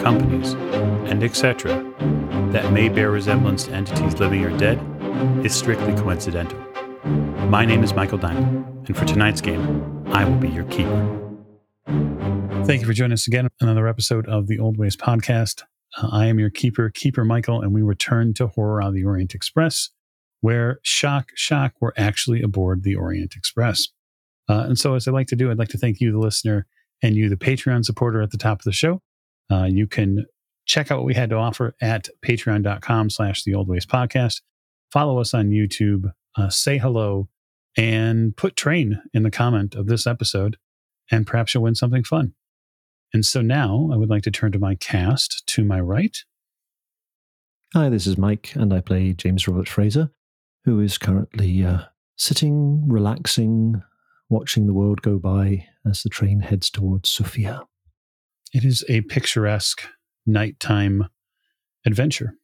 companies, and etc., that may bear resemblance to entities living or dead is strictly coincidental. My name is Michael Diamond, and for tonight's game, I will be your keeper. Thank you for joining us again on another episode of the Old Ways podcast. Uh, I am your keeper, Keeper Michael, and we return to Horror on the Orient Express, where shock, shock, we're actually aboard the Orient Express. Uh, and so, as I like to do, I'd like to thank you, the listener, and you, the Patreon supporter at the top of the show. Uh, you can check out what we had to offer at patreon.com slash the old ways podcast. Follow us on YouTube, uh, say hello, and put train in the comment of this episode, and perhaps you'll win something fun. And so now I would like to turn to my cast to my right. Hi, this is Mike, and I play James Robert Fraser, who is currently uh, sitting, relaxing, watching the world go by as the train heads towards Sofia. It is a picturesque nighttime adventure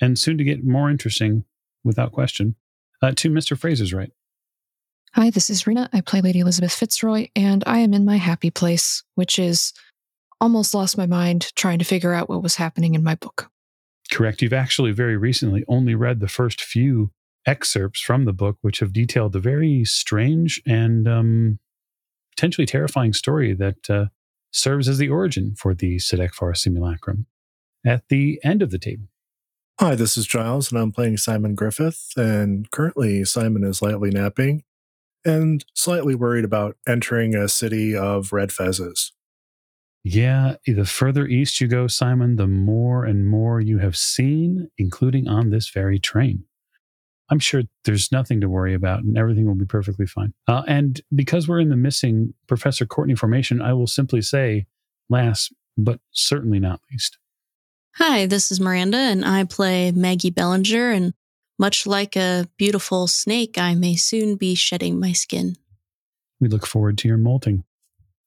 and soon to get more interesting without question. Uh, to Mr. Fraser's right. Hi, this is Rena. I play Lady Elizabeth Fitzroy, and I am in my happy place, which is almost lost my mind trying to figure out what was happening in my book. Correct. You've actually very recently only read the first few excerpts from the book, which have detailed the very strange and um, potentially terrifying story that uh, serves as the origin for the Sedefkar simulacrum at the end of the table. Hi, this is Giles, and I'm playing Simon Griffith. And currently, Simon is lightly napping and slightly worried about entering a city of red fezzes. Yeah, the further east you go, Simon, the more and more you have seen, including on this very train. I'm sure there's nothing to worry about and everything will be perfectly fine. Uh, and because we're in the missing Professor Courtney formation, I will simply say last, but certainly not least. Hi, this is Miranda, and I play Maggie Bellinger. And much like a beautiful snake, I may soon be shedding my skin. We look forward to your molting.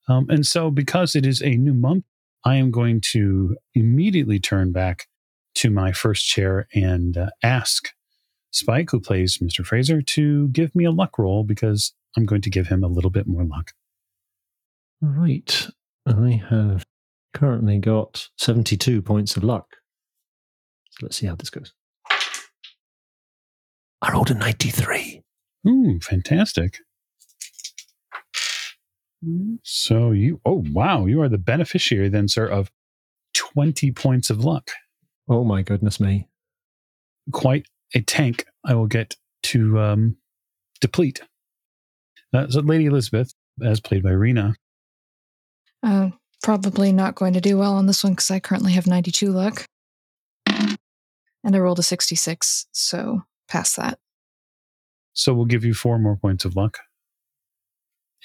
Um, and so, because it is a new month, I am going to immediately turn back to my first chair and uh, ask Spike, who plays Mr. Fraser, to give me a luck roll because I'm going to give him a little bit more luck. All right. I have currently got 72 points of luck. So let's see how this goes. I rolled a 93. Ooh, fantastic. So you, oh, wow, you are the beneficiary then, sir, of 20 points of luck. Oh, my goodness me. Quite a tank I will get to um, deplete. Uh, so, Lady Elizabeth, as played by Rena. Uh, probably not going to do well on this one because I currently have 92 luck. And I rolled a 66, so pass that. So we'll give you four more points of luck.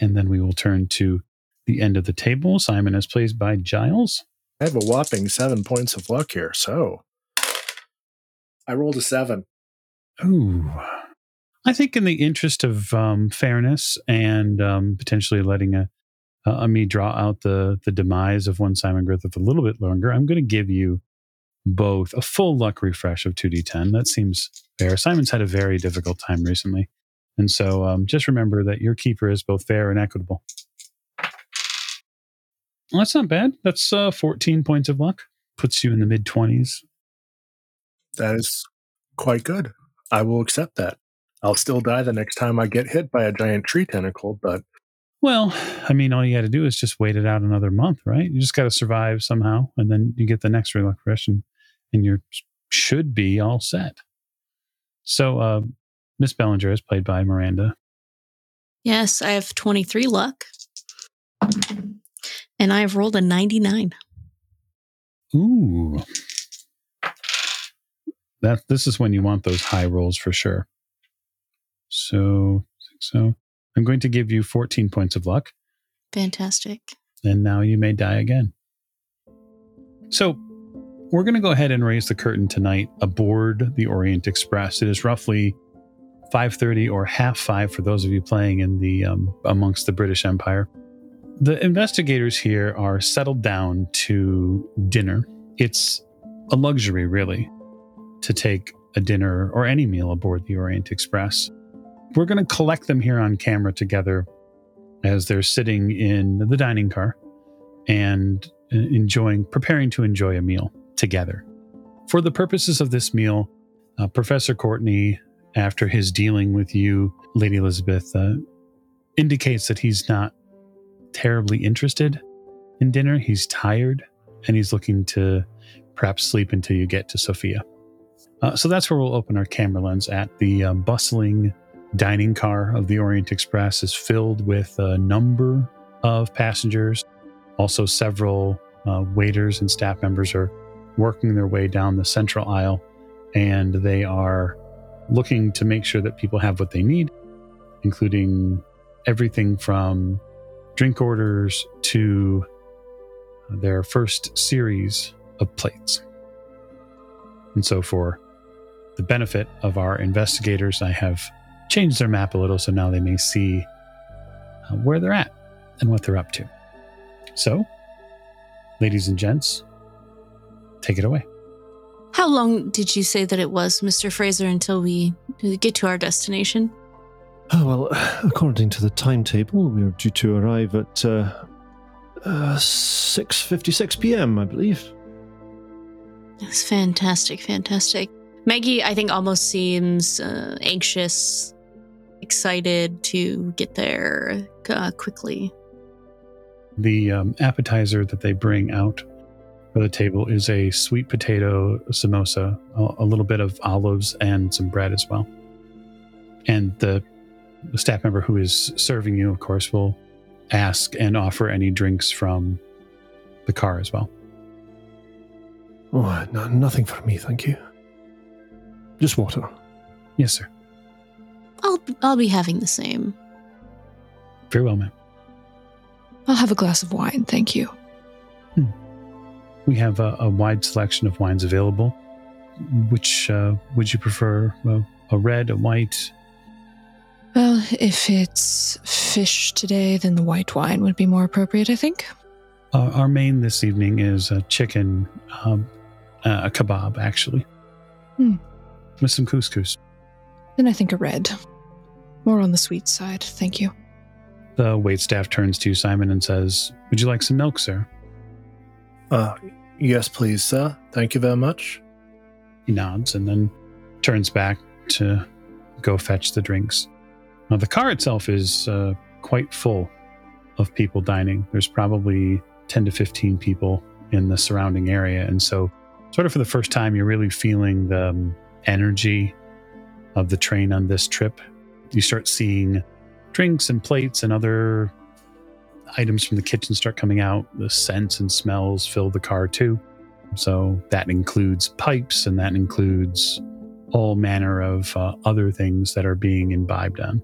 And then we will turn to the end of the table. Simon is played by Giles. I have a whopping seven points of luck here, so I rolled a seven. I think, in the interest of um, fairness and um, potentially letting a, a, me draw out the the demise of one Simon Griffith a little bit longer, I'm going to give you both a full luck refresh of 2d10. That seems fair. Simon's had a very difficult time recently. And so um, just remember that your keeper is both fair and equitable. Well, that's not bad. That's uh, 14 points of luck. Puts you in the mid 20s. That is quite good. I will accept that. I'll still die the next time I get hit by a giant tree tentacle, but. Well, I mean, all you got to do is just wait it out another month, right? You just got to survive somehow, and then you get the next luck refresh, and you should be all set. So, uh, Miss Bellinger is played by Miranda. Yes, I have 23 luck. And I've rolled a 99. Ooh. That this is when you want those high rolls for sure. So, so I'm going to give you 14 points of luck. Fantastic. And now you may die again. So, we're going to go ahead and raise the curtain tonight aboard the Orient Express. It is roughly 5:30 or half 5 for those of you playing in the um, amongst the British Empire. The investigators here are settled down to dinner. It's a luxury really to take a dinner or any meal aboard the Orient Express. We're going to collect them here on camera together as they're sitting in the dining car and uh, enjoying preparing to enjoy a meal together. For the purposes of this meal, uh, Professor Courtney, after his dealing with you, Lady Elizabeth, uh, indicates that he's not terribly interested in dinner. He's tired and he's looking to perhaps sleep until you get to Sofia. Uh, so that's where we'll open our camera lens at. The um, bustling dining car of the Orient Express is filled with a number of passengers. Also, several uh, waiters and staff members are working their way down the central aisle and they are looking to make sure that people have what they need, including everything from drink orders to their first series of plates. And so, for the benefit of our investigators, I have changed their map a little so now they may see uh, where they're at and what they're up to. So, ladies and gents, take it away. How long did you say that it was, Mr. Fraser, until we get to our destination? Oh, well, according to the timetable, we are due to arrive at uh, uh, 6.56 p.m., I believe. That's fantastic, fantastic. Maggie, I think, almost seems uh, anxious, excited to get there uh, quickly. The um, appetizer that they bring out for the table is a sweet potato samosa, a, a little bit of olives, and some bread as well. And the staff member who is serving you, of course, will ask and offer any drinks from the car as well. Oh, no, nothing for me, thank you. Just water. Yes, sir. I'll I'll be having the same. Very well, ma'am. I'll have a glass of wine, thank you. We have a, a wide selection of wines available. Which uh, would you prefer? A, a red, a white? Well, if it's fish today, then the white wine would be more appropriate, I think. Uh, our main this evening is a chicken, um, uh, a kebab, actually, Hmm. with some couscous. Then I think a red. More on the sweet side, thank you. The waitstaff turns to Simon and says, "Would you like some milk, sir?" Uh, yes, please, sir. Thank you very much. He nods and then turns back to go fetch the drinks. Now, the car itself is uh, quite full of people dining. There's probably 10 to 15 people in the surrounding area. And so, sort of for the first time, you're really feeling the um, energy of the train on this trip. You start seeing drinks and plates and other items from the kitchen start coming out. The scents and smells fill the car too. So that includes pipes and that includes all manner of uh, other things that are being imbibed on.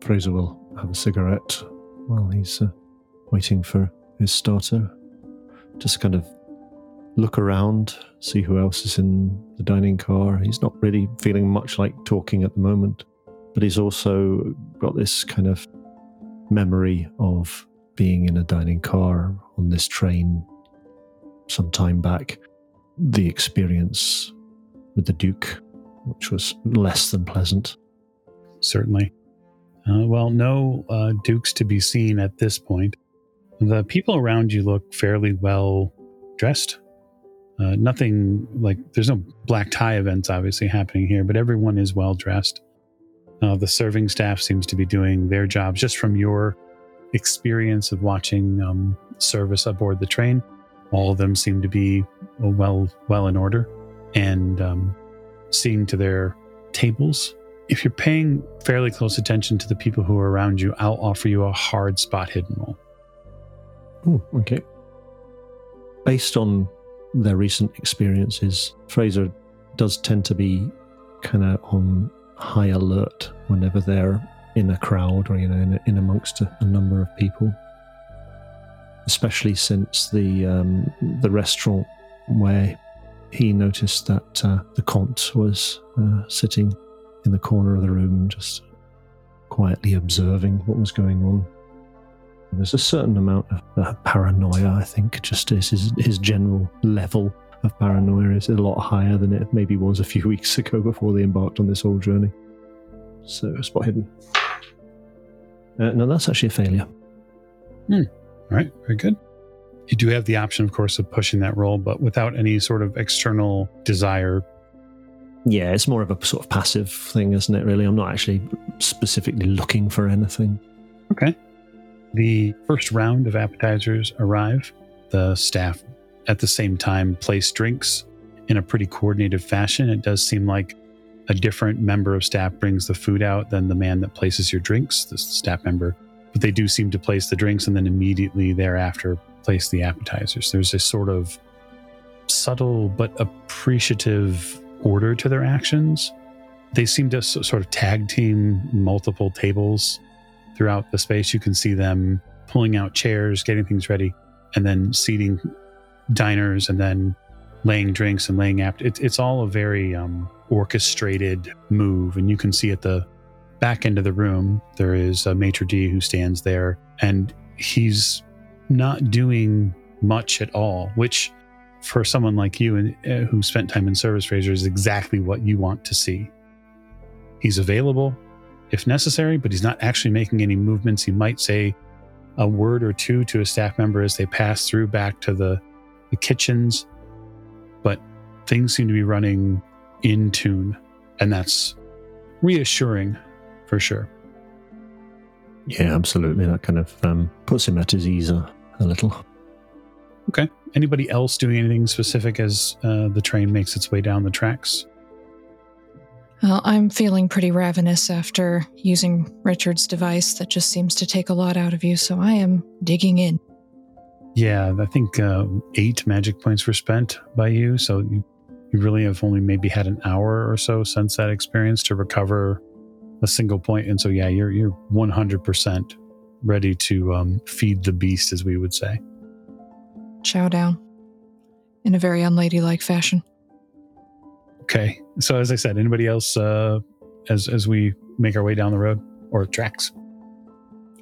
Fraser will have a cigarette while he's uh, waiting for his starter. Just kind of look around, see who else is in the dining car. He's not really feeling much like talking at the moment, but he's also got this kind of memory of being in a dining car on this train some time back. The experience with the Duke, which was less than pleasant. Certainly. Uh, well, no uh, dukes to be seen at this point. The people around you look fairly well dressed. Uh, nothing like there's no black tie events obviously happening here, but everyone is well dressed. Uh, the serving staff seems to be doing their jobs just from your experience of watching um, service aboard the train. All of them seem to be uh, well well in order and um, seeing to their tables. If you're paying fairly close attention to the people who are around you, I'll offer you a hard spot hidden roll. Oh, okay. Based on their recent experiences, Fraser does tend to be kind of on high alert whenever they're in a crowd or you know in, in amongst a, a number of people. Especially since the um, the restaurant where he noticed that uh, the Comte was uh, sitting in the corner of the room, just quietly observing what was going on. There's a certain amount of uh, paranoia, I think, just his, his general level of paranoia is a lot higher than it maybe was a few weeks ago before they embarked on this whole journey. So, spot hidden. Uh, no, that's actually a failure. All right, very good. You do have the option, of course, of pushing that roll, but without any sort of external desire. Yeah, it's more of a sort of passive thing, isn't it, really? I'm not actually specifically looking for anything. Okay. The first round of appetizers arrive. The staff at the same time place drinks in a pretty coordinated fashion. It does seem like a different member of staff brings the food out than the man that places your drinks, the staff member. But they do seem to place the drinks and then immediately thereafter place the appetizers. There's a sort of subtle but appreciative order to their actions. They seem to sort of tag team multiple tables throughout the space. You can see them pulling out chairs, getting things ready, and then seating diners and then laying drinks and laying app. It, it's all a very um, orchestrated move. And you can see at the back end of the room, there is a maitre d' who stands there and he's not doing much at all, which for someone like you and uh, who spent time in service Fraser is exactly what you want to see. He's available if necessary, but he's not actually making any movements. He might say a word or two to a staff member as they pass through back to the, the kitchens, but things seem to be running in tune, and that's reassuring for sure. Yeah, absolutely. That kind of um, puts him at his ease a, a little. Okay. Anybody else doing anything specific as uh, the train makes its way down the tracks? Well, I'm feeling pretty ravenous after using Richard's device that just seems to take a lot out of you, so I am digging in. Yeah, I think uh, eight magic points were spent by you, so you, you really have only maybe had an hour or so since that experience to recover a single point, and so yeah, you're you're 100 percent ready to um, feed the beast, as we would say. Chow down. In a very unladylike fashion. Okay, so as I said, anybody else uh, as as we make our way down the road or tracks?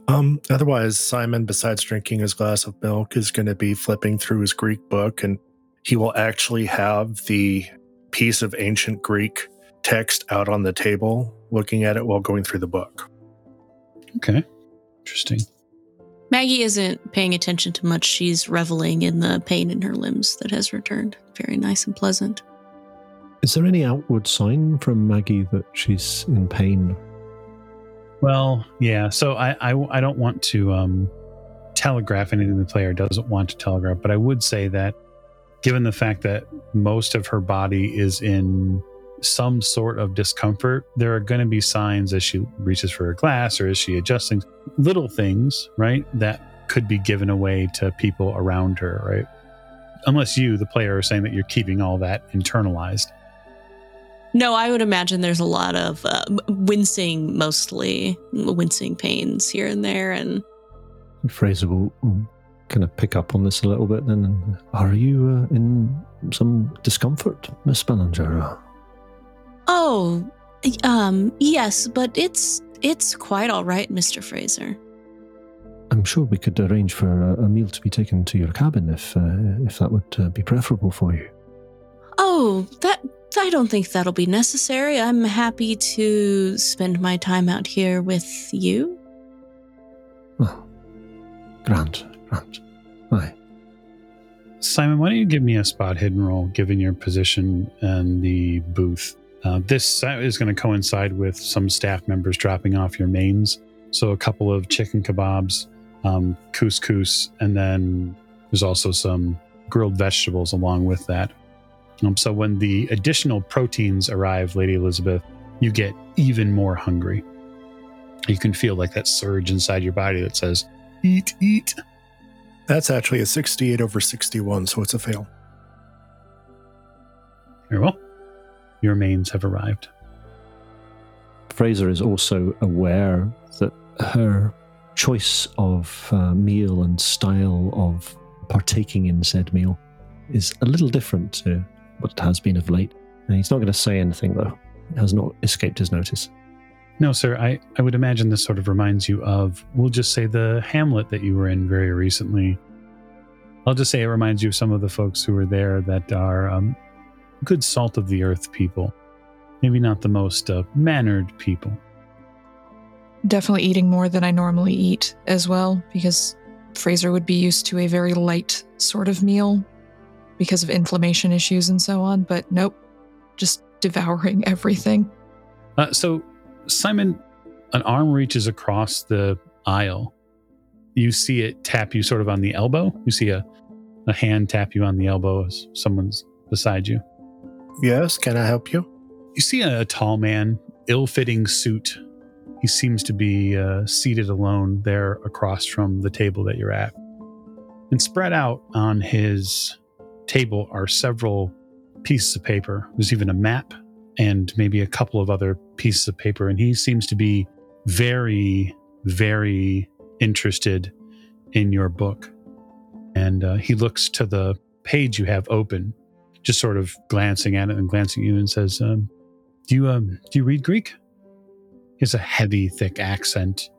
Um, otherwise, Simon, besides drinking his glass of milk, is going to be flipping through his Greek book, and he will actually have the piece of ancient Greek text out on the table, looking at it while going through the book. Okay, interesting. Maggie isn't paying attention to much. She's reveling in the pain in her limbs that has returned. Very nice and pleasant. Is there any outward sign from Maggie that she's in pain? Well, yeah. So I, I, I don't want to um, telegraph anything the player doesn't want to telegraph, but I would say that given the fact that most of her body is in some sort of discomfort, there are going to be signs as she reaches for her glass or as she adjusts things, little things, right, that could be given away to people around her, right? Unless you, the player, are saying that you're keeping all that internalized. No, I would imagine there's a lot of uh, wincing, mostly wincing pains here and there, and Fraser will, kind of pick up on this a little bit. Then, are you uh, in some discomfort, Miss Bellinger? oh, um, yes, but it's it's quite all right, Mister Fraser. I'm sure we could arrange for a, a meal to be taken to your cabin if uh, if that would uh, be preferable for you. Oh, that I don't think that'll be necessary. I'm happy to spend my time out here with you. Oh, Grant, Grant. Aye. Simon, why don't you give me a spot hidden roll, given your position and the booth? Uh, this is going to coincide with some staff members dropping off your mains. So a couple of chicken kebabs, um, couscous, and then there's also some grilled vegetables along with that. Um, so when the additional proteins arrive, Lady Elizabeth, you get even more hungry. You can feel like that surge inside your body that says, eat, eat. That's actually a 68 over 61, so it's a fail. Very well. Your mains have arrived. Fraser is also aware that her choice of uh, meal and style of partaking in said meal is a little different to what it has been of late. And he's not going to say anything, though. It has not escaped his notice. No, sir. I, I would imagine this sort of reminds you of, we'll just say, the Hamlet that you were in very recently. I'll just say it reminds you of some of the folks who were there that are um, good salt of the earth people. Maybe not the most uh, mannered people. Definitely eating more than I normally eat as well, because Fraser would be used to a very light sort of meal because of inflammation issues and so on. But nope, just devouring everything. Uh, so, Simon, an arm reaches across the aisle. You see it tap you sort of on the elbow. You see a, a hand tap you on the elbow as someone's beside you. Yes, can I help you? You see a, tall man, ill fitting suit. He seems to be uh, seated alone there across from the table that you're at. And spread out on his table are several pieces of paper. There's even a map and maybe a couple of other pieces of paper. And he seems to be very, very interested in your book. And uh, he looks to the page you have open, just sort of glancing at it and glancing at you and says, um, "Do you um do you read Greek?" He has a heavy, thick accent.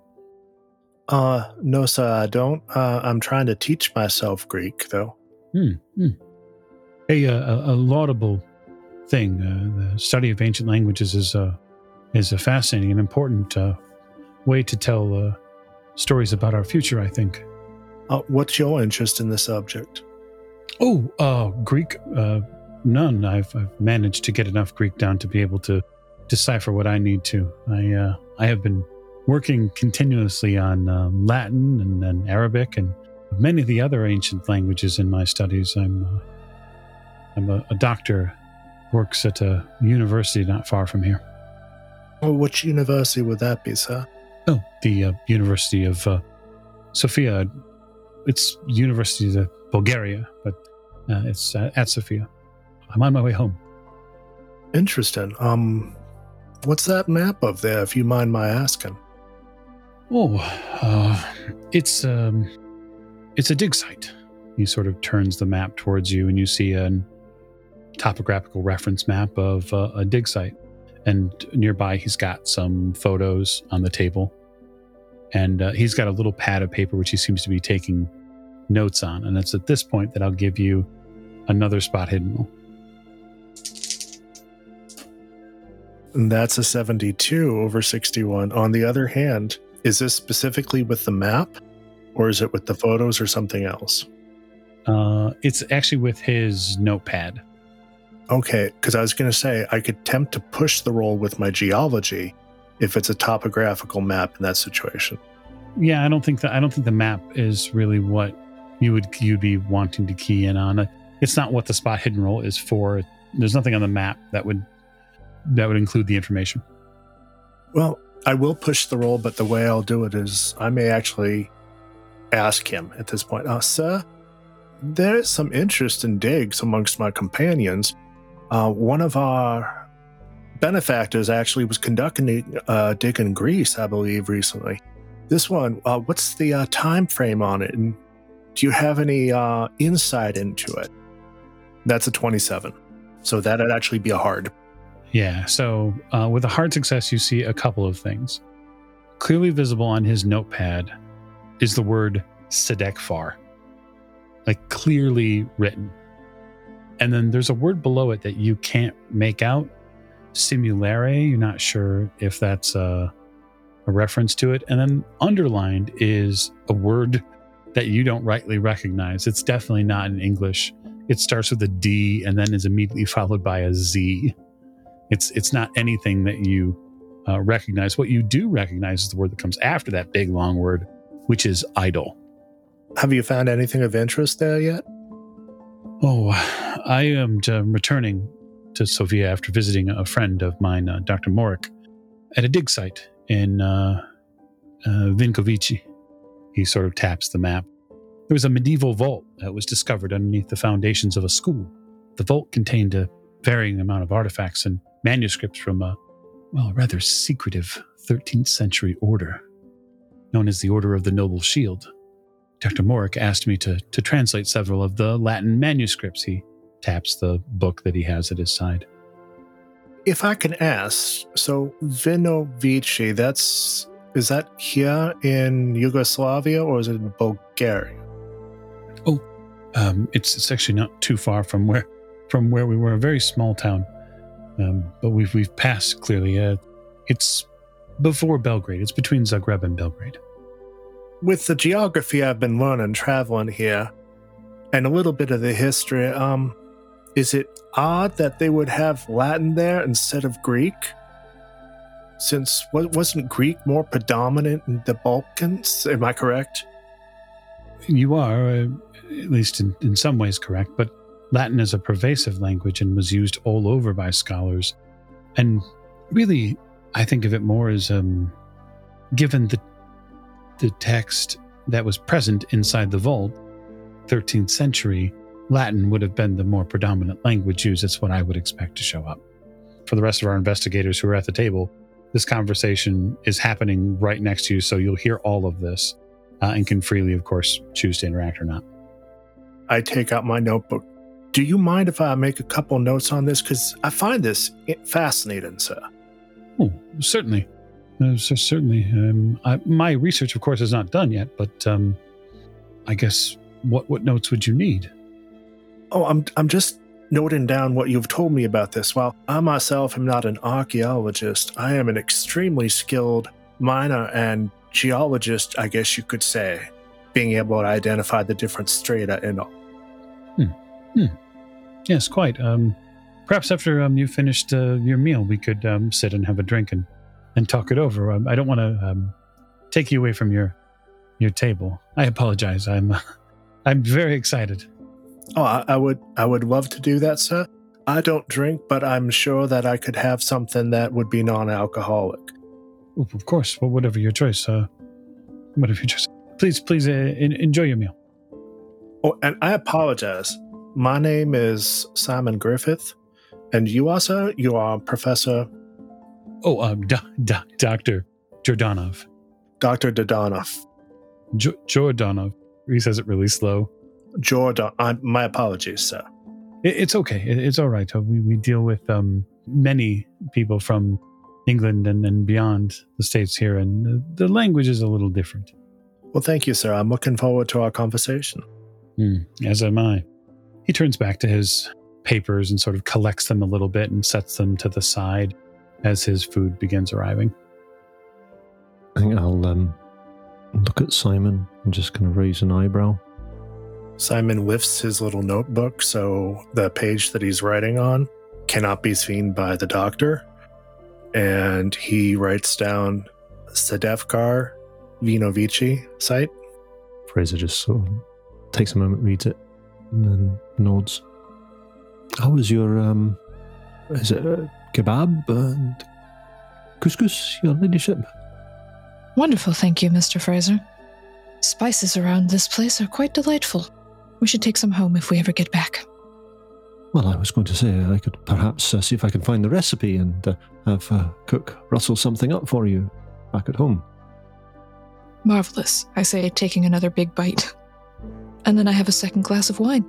Uh, no, sir, I don't. Uh, I'm trying to teach myself Greek, though. Hmm. hmm. A, a, a laudable thing. Uh, the study of ancient languages is a is a fascinating and important uh, way to tell uh, stories about our future. I think. Uh, what's your interest in the subject? Oh, uh, Greek. Uh, none. I've, I've managed to get enough Greek down to be able to decipher what I need to. I uh, I have been working continuously on um, Latin and, and, Arabic and many of the other ancient languages in my studies. I'm uh, I'm a, a, doctor, works at a university not far from here. Well, which university would that be, sir? Oh, the uh, University of uh, Sofia. It's University of Bulgaria, but uh, it's at Sofia. I'm on my way home. Interesting. Um, what's that map of there, if you mind my asking? Oh, uh, it's um, it's a dig site. He sort of turns the map towards you, and you see an topographical reference map of uh, a dig site. And nearby, he's got some photos on the table. And uh, he's got a little pad of paper, which he seems to be taking notes on. And it's at this point that I'll give you another spot hidden roll. And that's a 72 over 61. On the other hand, is this specifically with the map or is it with the photos or something else? Uh, it's actually with his notepad. Okay, because I was going to say I could attempt to push the roll with my geology if it's a topographical map in that situation. Yeah, I don't think that I don't think the map is really what you would you'd be wanting to key in on. It's not what the spot hidden roll is for. There's nothing on the map that would that would include the information. Well, I will push the roll, but the way I'll do it is I may actually ask him at this point, uh, sir, there is some interest in digs amongst my companions. Uh, one of our benefactors actually was conducting uh, dig in Greece, I believe, recently. This one, uh, what's the uh, time frame on it? And do you have any uh, insight into it? That's a 27. So that'd actually be a hard. Yeah. So uh, with a hard success, you see a couple of things. Clearly visible on his notepad is the word Sedefkar, like clearly written. And then there's a word below it that you can't make out. Simulare. You're not sure if that's a, a reference to it. And then underlined is a word that you don't rightly recognize. It's definitely not in English. It starts with a D and then is immediately followed by a Z. It's it's not anything that you uh, recognize. What you do recognize is the word that comes after that big long word, which is idol. Have you found anything of interest there yet? Oh, I am uh, returning to Sofia after visiting a friend of mine, uh, Dr. Morik, at a dig site in uh, uh, Vinkovici. He sort of taps the map. There was a medieval vault that was discovered underneath the foundations of a school. The vault contained a varying amount of artifacts and manuscripts from a, well, rather secretive 13th century order known as the Order of the Noble Shield. Dr. Morik asked me to, to translate several of the Latin manuscripts. He taps the book that he has at his side. If I can ask, so Vinovici, that's is that here in Yugoslavia or is it in Bulgaria? Oh, um, it's it's actually not too far from where from where we were. A very small town, um, but we've we've passed clearly. Uh, it's before Belgrade. It's between Zagreb and Belgrade. With the geography I've been learning traveling here, and a little bit of the history, um, is it odd that they would have Latin there instead of Greek? Since wa- wasn't Greek more predominant in the Balkans? Am I correct? You are, uh, at least in, in some ways, correct, but Latin is a pervasive language and was used all over by scholars. And really, I think of it more as um, given the, the text that was present inside the vault, 13th century, Latin would have been the more predominant language used. That's what I would expect to show up. For the rest of our investigators who are at the table, this conversation is happening right next to you, so you'll hear all of this uh, and can freely, of course, choose to interact or not. I take out my notebook. Do you mind if I make a couple notes on this? Because I find this fascinating, sir. Oh, certainly. Uh, so certainly. Um, I, my research, of course, is not done yet, but um, I guess what, what notes would you need? Oh, I'm I'm just noting down what you've told me about this. While I myself am not an archaeologist, I am an extremely skilled miner and geologist, I guess you could say, being able to identify the different strata and all. Yes, quite. Um, perhaps after um, you finished uh, your meal, we could um, sit and have a drink and, and talk it over. Um, I don't want to um, take you away from your your table. I apologize. I'm I'm very excited. Oh, I, I would I would love to do that, sir. I don't drink, but I'm sure that I could have something that would be non-alcoholic. Oh, Of course, well, whatever your choice. Uh, whatever your choice. Please, please uh, en- enjoy your meal. Oh, and I apologize. My name is Simon Griffith, and you also you are Professor Oh, um, do, do, Doctor Jordanov. Dr. Dodonov. Jo- Jordanov. He says it really slow. Jordan. I, my apologies, sir. It, it's okay. It, it's all right. Uh, We we deal with um, many people from England and, and beyond the states here, and the, the language is a little different. Well, thank you, sir. I'm looking forward to our conversation. Hmm, as am I. He turns back to his papers and sort of collects them a little bit and sets them to the side as his food begins arriving. I think I'll um, look at Simon and just kind of raise an eyebrow. Simon lifts his little notebook so the page that he's writing on cannot be seen by the doctor. And he writes down Sedefkar Vinovici site. Fraser just sort of takes a moment, reads it, and then nods. How was your um? Is it uh, kebab and couscous, your ladyship? Wonderful, thank you, Mr. Fraser. Spices around this place are quite delightful. We should take some home if we ever get back. Well, I was going to say I could perhaps uh, see if I can find the recipe and uh, have uh, cook rustle something up for you back at home. Marvelous, I say, taking another big bite. And then I have a second glass of wine.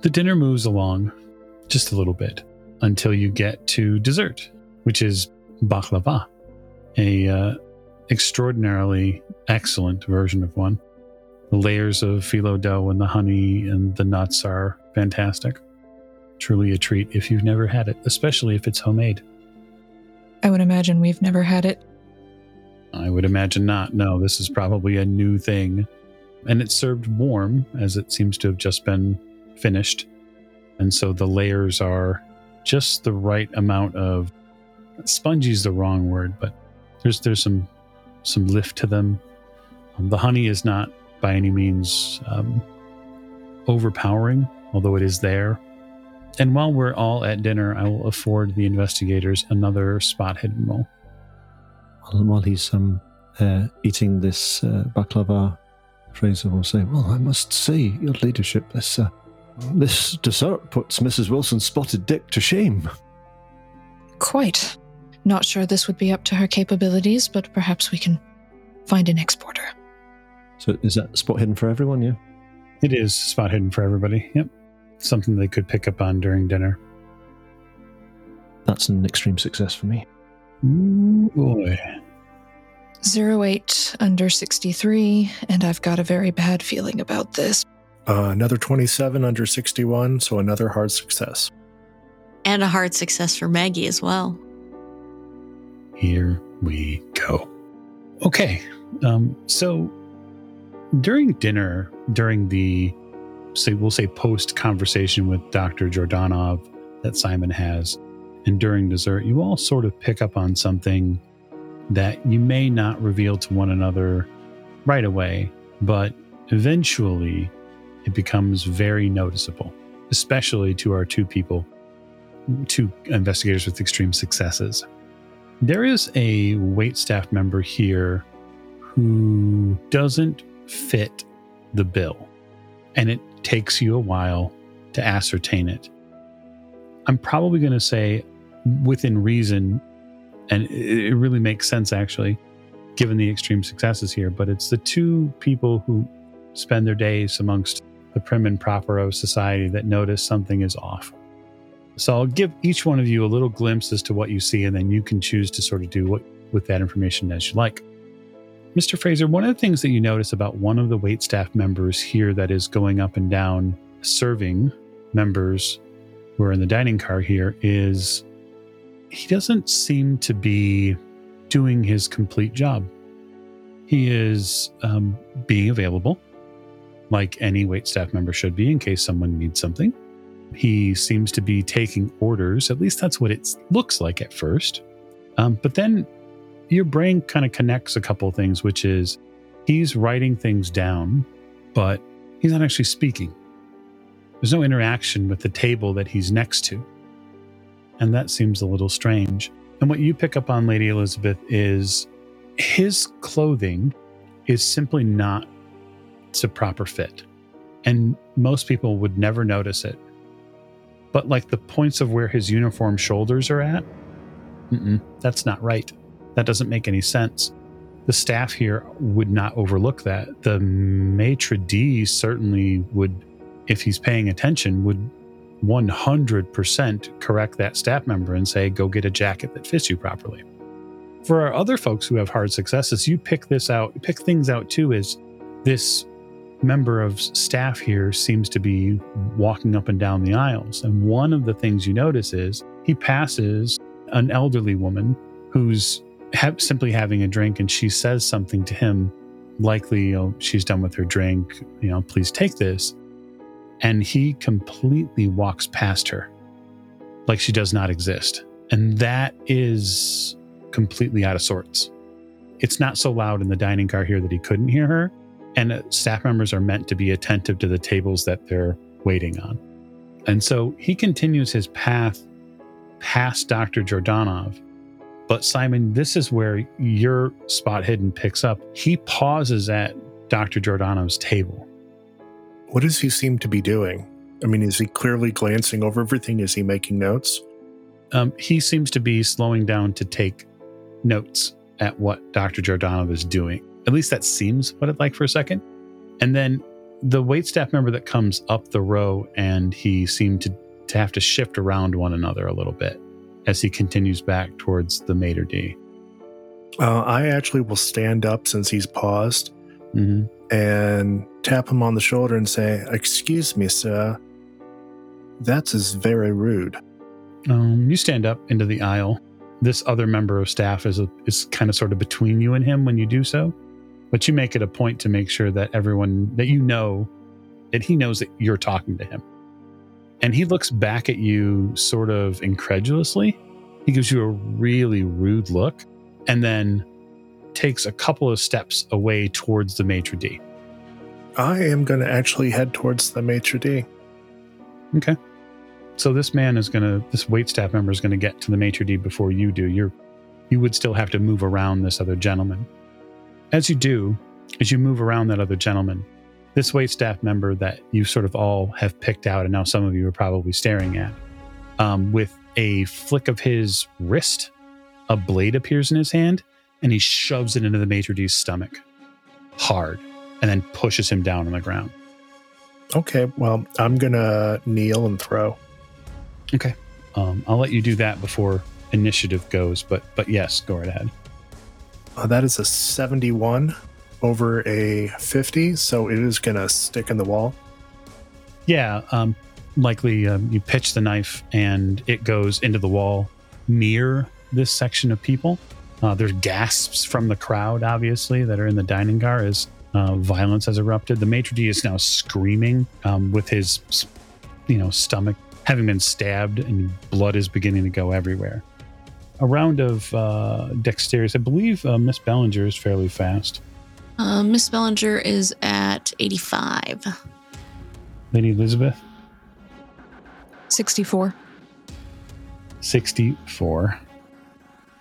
The dinner moves along just a little bit until you get to dessert, which is baklava, a uh, extraordinarily excellent version of one. The layers of phyllo dough and the honey and the nuts are fantastic. Truly a treat if you've never had it, especially if it's homemade. I would imagine we've never had it. I would imagine not. No, this is probably a new thing. And it's served warm, as it seems to have just been finished. And so the layers are just the right amount of spongy is the wrong word, but there's there's some some lift to them. Um, the honey is not by any means um, overpowering, although it is there. And while we're all at dinner, I will afford the investigators another spot hidden roll. While, he's um, uh, eating this uh, baklava, Fraser will say, Well, I must say, Your Ladyship, this, uh, this dessert puts Mrs. Wilson's spotted dick to shame. Quite. Not sure this would be up to her capabilities, but perhaps we can find an exporter. So is that spot hidden for everyone, yeah? It is spot hidden for everybody. Yep. something they could pick up on during dinner. That's an extreme success for me. Ooh, boy. Zero eight under 63, and I've got a very bad feeling about this. Uh, another 27 under 61, so another hard success. And a hard success for Maggie as well. Here we go. Okay. Um, so during dinner, during the say we'll say post conversation with Dr. Jordanov that Simon has, and during dessert, you all sort of pick up on something that you may not reveal to one another right away, but eventually it becomes very noticeable, especially to our two people, two investigators with extreme successes. There is a wait staff member here who doesn't fit the bill, and it takes you a while to ascertain it. I'm probably going to say, within reason, and it really makes sense actually, given the extreme successes here, but it's the two people who spend their days amongst the prim and proper of society that notice something is off. So I'll give each one of you a little glimpse as to what you see, and then you can choose to sort of do what with that information as you like. Mr. Fraser, one of the things that you notice about one of the wait staff members here that is going up and down serving members who are in the dining car here is he doesn't seem to be doing his complete job. He is um, being available, like any wait staff member should be in case someone needs something. He seems to be taking orders. At least that's what it looks like at first. Um, but then your brain kind of connects a couple things, which is he's writing things down, but he's not actually speaking. There's no interaction with the table that he's next to. And that seems a little strange. And what you pick up on, Lady Elizabeth, is his clothing is simply not a proper fit. And most people would never notice it. But like the points of where his uniform shoulders are at, that's not right. That doesn't make any sense. The staff here would not overlook that. The maitre d certainly would, if he's paying attention, would 100% correct that staff member and say, go get a jacket that fits you properly. For our other folks who have hard successes, you pick this out, pick things out too, is this member of staff here seems to be walking up and down the aisles. And one of the things you notice is he passes an elderly woman who's ha- simply having a drink and she says something to him, likely, know, she's done with her drink, you know, please take this. And he completely walks past her like she does not exist. And that is completely out of sorts. It's not so loud in the dining car here that he couldn't hear her. And uh, staff members are meant to be attentive to the tables that they're waiting on. And so he continues his path past Dr. Jordanov but Simon, this is where your spot hidden picks up. He pauses at Dr. Jordanov's table. What does he seem to be doing? I mean, is he clearly glancing over everything? Is he making notes? Um, he seems to be slowing down to take notes at what Dr. Jordanov is doing. At least that seems what it like for a second. And then the wait staff member that comes up the row and he seemed to, to have to shift around one another a little bit as he continues back towards the maitre d. Uh, I actually will stand up since he's paused mm-hmm. and tap him on the shoulder and say, Excuse me, sir. That is very rude. Um, you stand up into the aisle. This other member of staff is a, is kind of sort of between you and him when you do so, but you make it a point to make sure that everyone that you know that he knows that you're talking to him. And he looks back at you sort of incredulously. He gives you a really rude look and then takes a couple of steps away towards the maitre d. I am going to actually head towards the maitre d. Okay. So this man is going to, this wait staff member is going to get to the maitre d before you do. You're, you would still have to move around this other gentleman. As you do, as you move around that other gentleman, this wait staff member that you sort of all have picked out, and now some of you are probably staring at, um, with a flick of his wrist, a blade appears in his hand, and he shoves it into the maitre d's stomach hard and then pushes him down on the ground. Okay, well, I'm gonna kneel and throw. Okay. Um, I'll let you do that before initiative goes, but but yes, go right ahead. Uh, that is a 71 over a 50, so it is gonna stick in the wall. Yeah, um, likely um, you pitch the knife and it goes into the wall near this section of people. Uh, there's gasps from the crowd, obviously, that are in the dining car as uh, violence has erupted. The maitre d is now screaming um, with his, you know, stomach having been stabbed, and blood is beginning to go everywhere. A round of uh, dexterity. I believe uh, Miss Bellinger is fairly fast. Uh, Miss Bellinger is at 85. Lady Elizabeth, 64. 64.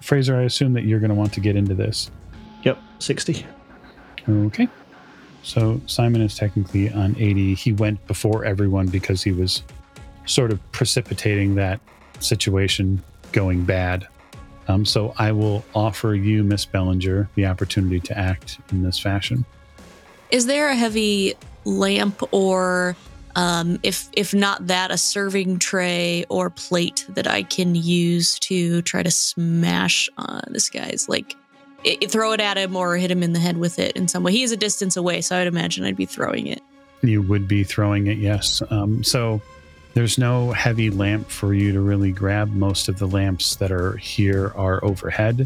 Fraser, I assume that you're going to want to get into this. Yep, 60. Okay. So Simon is technically on 80. He went before everyone because he was sort of precipitating that situation going bad. Um, so I will offer you, Miss Bellinger, the opportunity to act in this fashion. Is there a heavy lamp or um, if if not that a serving tray or plate that I can use to try to smash uh, this guy's like i throw it at him or hit him in the head with it in some way. He is a distance away, so I would imagine I'd be throwing it. You would be throwing it, yes. Um, so there's no heavy lamp for you to really grab. Most of the lamps that are here are overhead.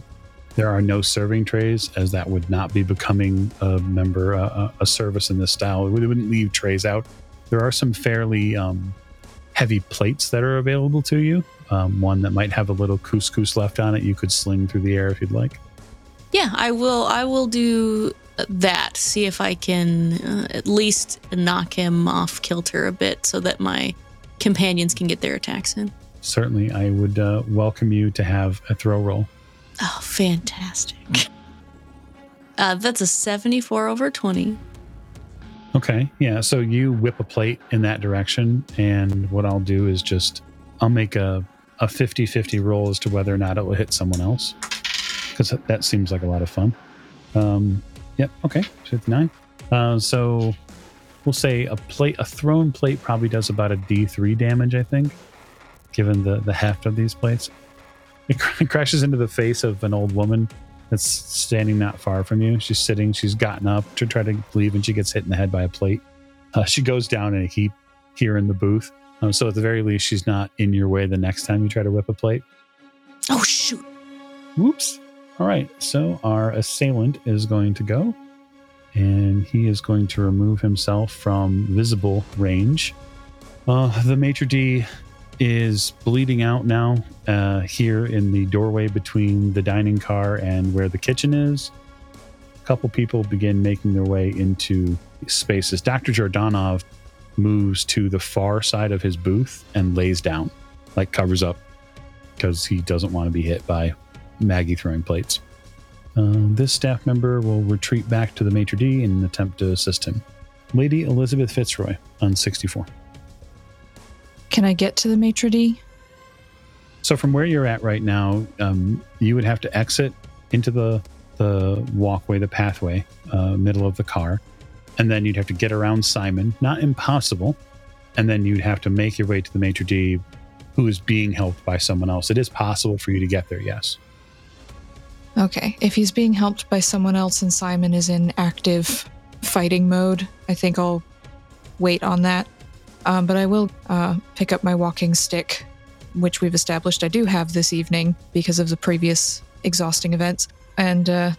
There are no serving trays, as that would not be becoming a member, uh, a service in this style. We wouldn't leave trays out. There are some fairly um, heavy plates that are available to you. Um, one that might have a little couscous left on it, you could sling through the air if you'd like. Yeah, I will. I will do that. See if I can uh, at least knock him off kilter a bit, so that my companions can get their attacks in. Certainly, I would uh, welcome you to have a throw roll. Oh, fantastic! Uh, that's a seventy-four over twenty. Okay. Yeah. So you whip a plate in that direction. And what I'll do is just, I'll make a, a 50 50 roll as to whether or not it will hit someone else. Because that, that seems like a lot of fun. Um, yep. Okay. 59. Uh, so we'll say a plate, a thrown plate probably does about a D3 damage, I think, given the, the heft of these plates. It cr- crashes into the face of an old woman that's standing not far from you. She's sitting, she's gotten up to try to leave, and she gets hit in the head by a plate. Uh, she goes down in a heap here in the booth. Um, so at the very least, she's not in your way the next time you try to whip a plate. Oh shoot! Whoops. All right. So our assailant is going to go, and he is going to remove himself from visible range. Uh, the maitre d is bleeding out now uh, here in the doorway between the dining car and where the kitchen is. A couple people begin making their way into spaces. Dr. Jordanov moves to the far side of his booth and lays down, like covers up, because he doesn't want to be hit by Maggie throwing plates. Uh, this staff member will retreat back to the maitre d and attempt to assist him. Lady Elizabeth Fitzroy on 64. Can I get to the maitre d? So from where you're at right now, um, you would have to exit into the the walkway, the pathway, uh, middle of the car, and then you'd have to get around Simon. Not impossible, and then you'd have to make your way to the maitre d, who is being helped by someone else. It is possible for you to get there. Yes. Okay. If he's being helped by someone else and Simon is in active fighting mode, I think I'll wait on that. Um, but I will uh, pick up my walking stick, which we've established I do have this evening because of the previous exhausting events. And uh,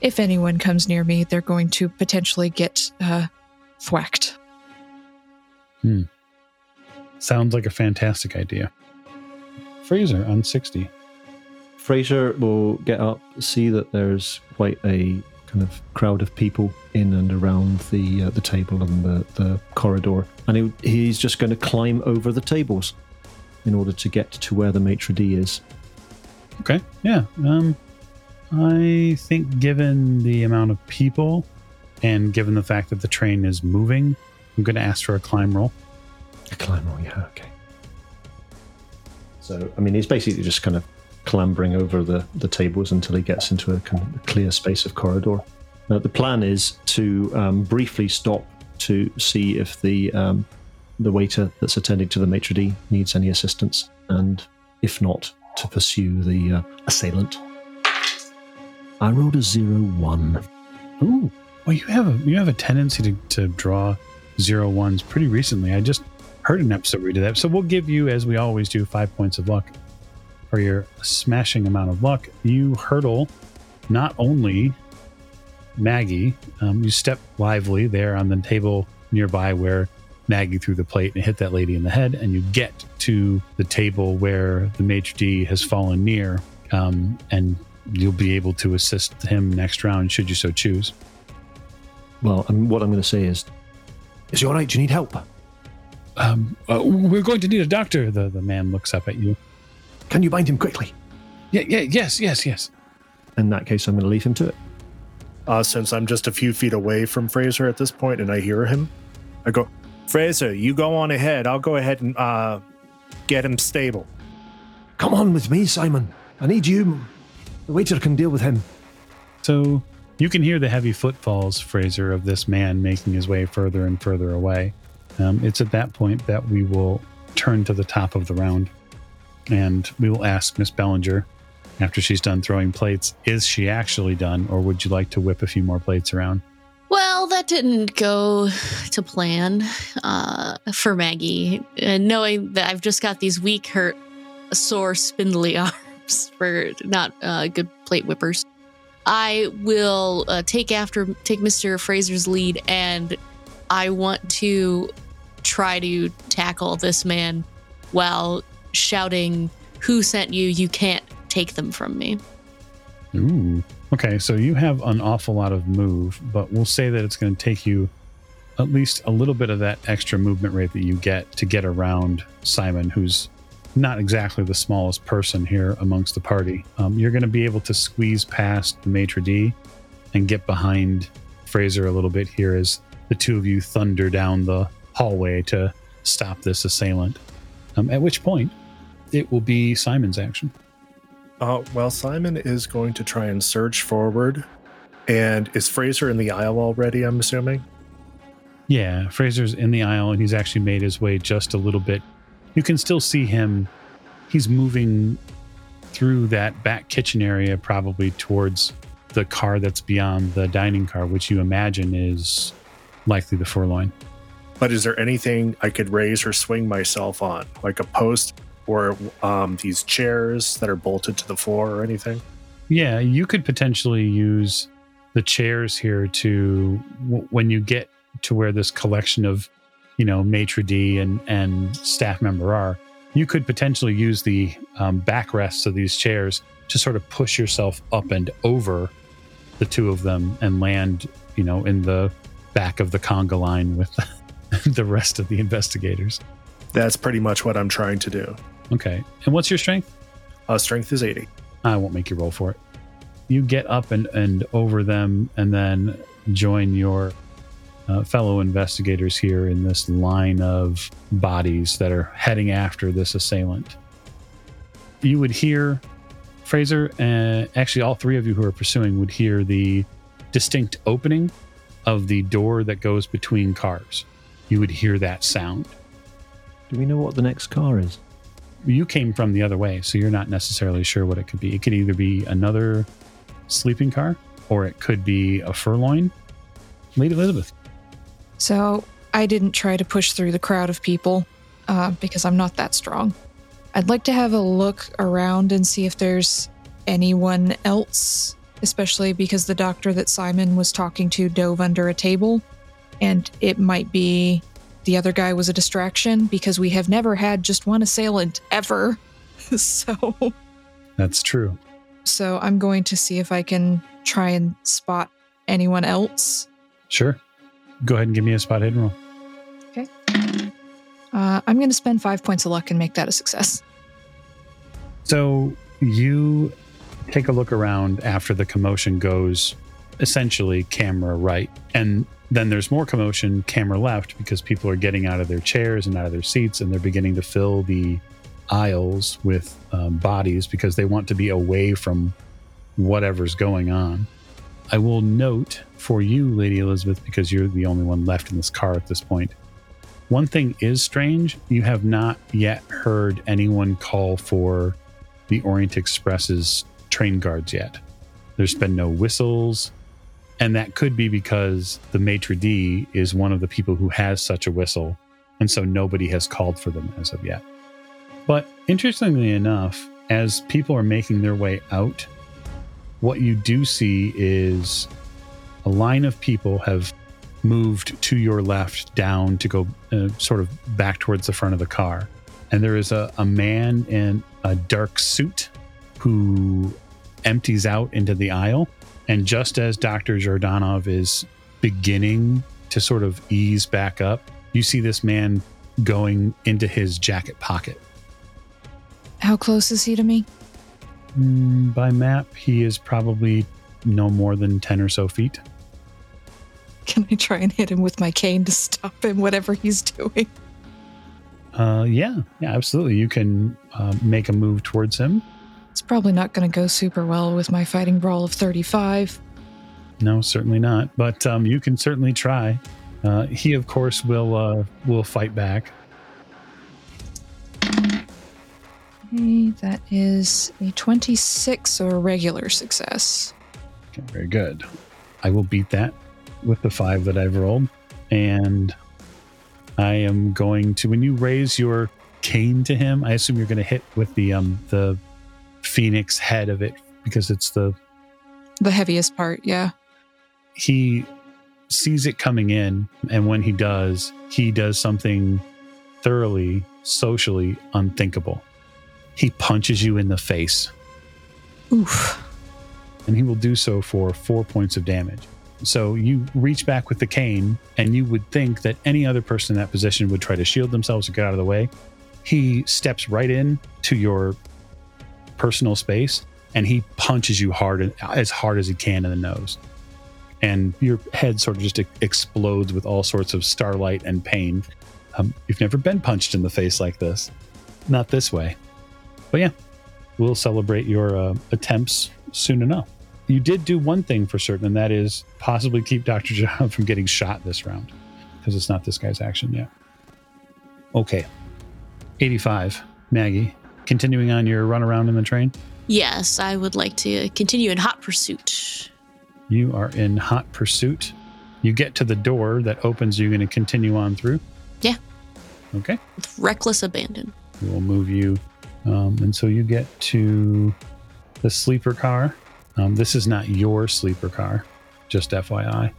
if anyone comes near me, they're going to potentially get uh, thwacked. Hmm. Sounds like a fantastic idea. Fraser on 60. Fraser will get up, see that there's quite a kind of crowd of people in and around the uh, the table and the, the corridor, and he, he's just going to climb over the tables in order to get to where the maitre d is. Okay. Yeah. Um, I think given the amount of people and given the fact that the train is moving, I'm going to ask for a climb roll. A climb roll, yeah, okay. So, I mean, he's basically just kind of clambering over the, the tables until he gets into a kind of clear space of corridor. Now, the plan is to um, briefly stop to see if the um, the waiter that's attending to the maitre d needs any assistance, and if not, to pursue the uh, assailant. I rolled a zero one. Ooh. Well, you have a you have a tendency to, to draw zero ones pretty recently. I just heard an episode where you did that. So we'll give you, as we always do, five points of luck for your smashing amount of luck. You hurdle not only Maggie, um, you step lively there on the table nearby where Maggie threw the plate and hit that lady in the head, and you get to the table where the maitre d has fallen near, um, and you'll be able to assist him next round should you so choose. Well, I mean, what I'm going to say is, is you all right? Do you need help? Um, uh, we're going to need a doctor. The the man looks up at you. Can you bind him quickly? Yeah, yeah, yes, yes, yes. In that case, I'm going to leave him to it. Uh, since I'm just a few feet away from Fraser at this point and I hear him, I go, Fraser, you go on ahead. I'll go ahead and uh, get him stable. Come on with me, Simon. I need you. The waiter can deal with him. So you can hear the heavy footfalls, Fraser, of this man making his way further and further away. Um, it's at that point that we will turn to the top of the round and we will ask Miss Bellinger after she's done throwing plates, is she actually done, or would you like to whip a few more plates around? Well, that didn't go to plan uh, for Maggie. And knowing that I've just got these weak, hurt, sore, spindly arms for not uh, good plate whippers, I will uh, take after take Mr. Fraser's lead, and I want to try to tackle this man while shouting, "Who sent you? You can't take them from me." Ooh. Okay, so you have an awful lot of move, but we'll say that it's going to take you at least a little bit of that extra movement rate that you get to get around Simon, who's not exactly the smallest person here amongst the party. Um, you're going to be able to squeeze past the maitre d and get behind Fraser a little bit here as the two of you thunder down the hallway to stop this assailant. Um, at which point, it will be Simon's action. Uh, well, Simon is going to try and surge forward. And is Fraser in the aisle already, I'm assuming? Yeah, Fraser's in the aisle and he's actually made his way just a little bit. You can still see him. He's moving through that back kitchen area, probably towards the car that's beyond the dining car, which you imagine is likely the Furloin. But is there anything I could raise or swing myself on, like a post or um, these chairs that are bolted to the floor or anything? Yeah, you could potentially use the chairs here to w- when you get to where this collection of, you know, maitre d and and staff member are. You could potentially use the um, backrests of these chairs to sort of push yourself up and over the two of them and land, you know, in the back of the conga line with the rest of the investigators. That's pretty much what I'm trying to do. Okay. And what's your strength? Uh, strength is 80. I won't make you roll for it. You get up and, and over them and then join your uh, fellow investigators here in this line of bodies that are heading after this assailant. You would hear Fraser, and actually, all three of you who are pursuing would hear the distinct opening of the door that goes between cars. You would hear that sound. Do we know what the next car is? You came from the other way, so you're not necessarily sure what it could be. It could either be another sleeping car or it could be a furloin. Lady Elizabeth. So I didn't try to push through the crowd of people uh, because I'm not that strong. I'd like to have a look around and see if there's anyone else, especially because the doctor that Simon was talking to dove under a table. And it might be the other guy was a distraction because we have never had just one assailant ever. so That's true. so I'm going to see if I can try and spot anyone else. Sure. Go ahead and give me a spot hidden roll. Okay. Uh, I'm going to spend five points of luck and make that a success. So you take a look around after the commotion goes essentially camera right. And then there's more commotion camera left because people are getting out of their chairs and out of their seats and they're beginning to fill the aisles with um, bodies because they want to be away from whatever's going on. I will note for you, Lady Elizabeth, because you're the only one left in this car at this point. One thing is strange. You have not yet heard anyone call for the Orient Express's train guards yet. There's been no whistles. And that could be because the maitre d is one of the people who has such a whistle. And so nobody has called for them as of yet. But interestingly enough, as people are making their way out, what you do see is a line of people have moved to your left down to go uh, sort of back towards the front of the car. And there is a, a man in a dark suit who empties out into the aisle. And just as Dr. Jordanov is beginning to sort of ease back up, you see this man going into his jacket pocket. How close is he to me? Mm, by map, he is probably no more than 10 or so feet. Can I try and hit him with my cane to stop him, whatever he's doing? Uh, yeah, yeah, absolutely. You can uh, make a move towards him. It's probably not going to go super well with my fighting brawl of 35. No, certainly not. But um, you can certainly try. Uh, he, of course, will uh, will fight back. Okay, that is a 26 or a regular success. Okay, very good. I will beat that with the five that I've rolled, and I am going to. When you raise your cane to him, I assume you're going to hit with the um the phoenix head of it because it's the The heaviest part, yeah. he sees it coming in and when he does he does something thoroughly socially unthinkable he punches you in the face Oof. and he will do so for four points of damage so you reach back with the cane and you would think that any other person in that position would try to shield themselves or get out of the way he steps right in to your personal space and he punches you hard as hard as he can in the nose and your head sort of just explodes with all sorts of starlight and pain. Um, you've never been punched in the face like this, not this way. But yeah, we'll celebrate your uh, attempts soon enough. You did do one thing for certain, and that is possibly keep Dr. John from getting shot this round because it's not this guy's action yet. Okay. 85. Maggie, continuing on your run around in the train. Yes, I would like to continue in hot pursuit. You are in hot pursuit. You get to the door that opens. You're going to continue on through. Yeah. Okay. With reckless abandon. We will move you. Um, and so you get to the sleeper car. Um, this is not your sleeper car, just FYI.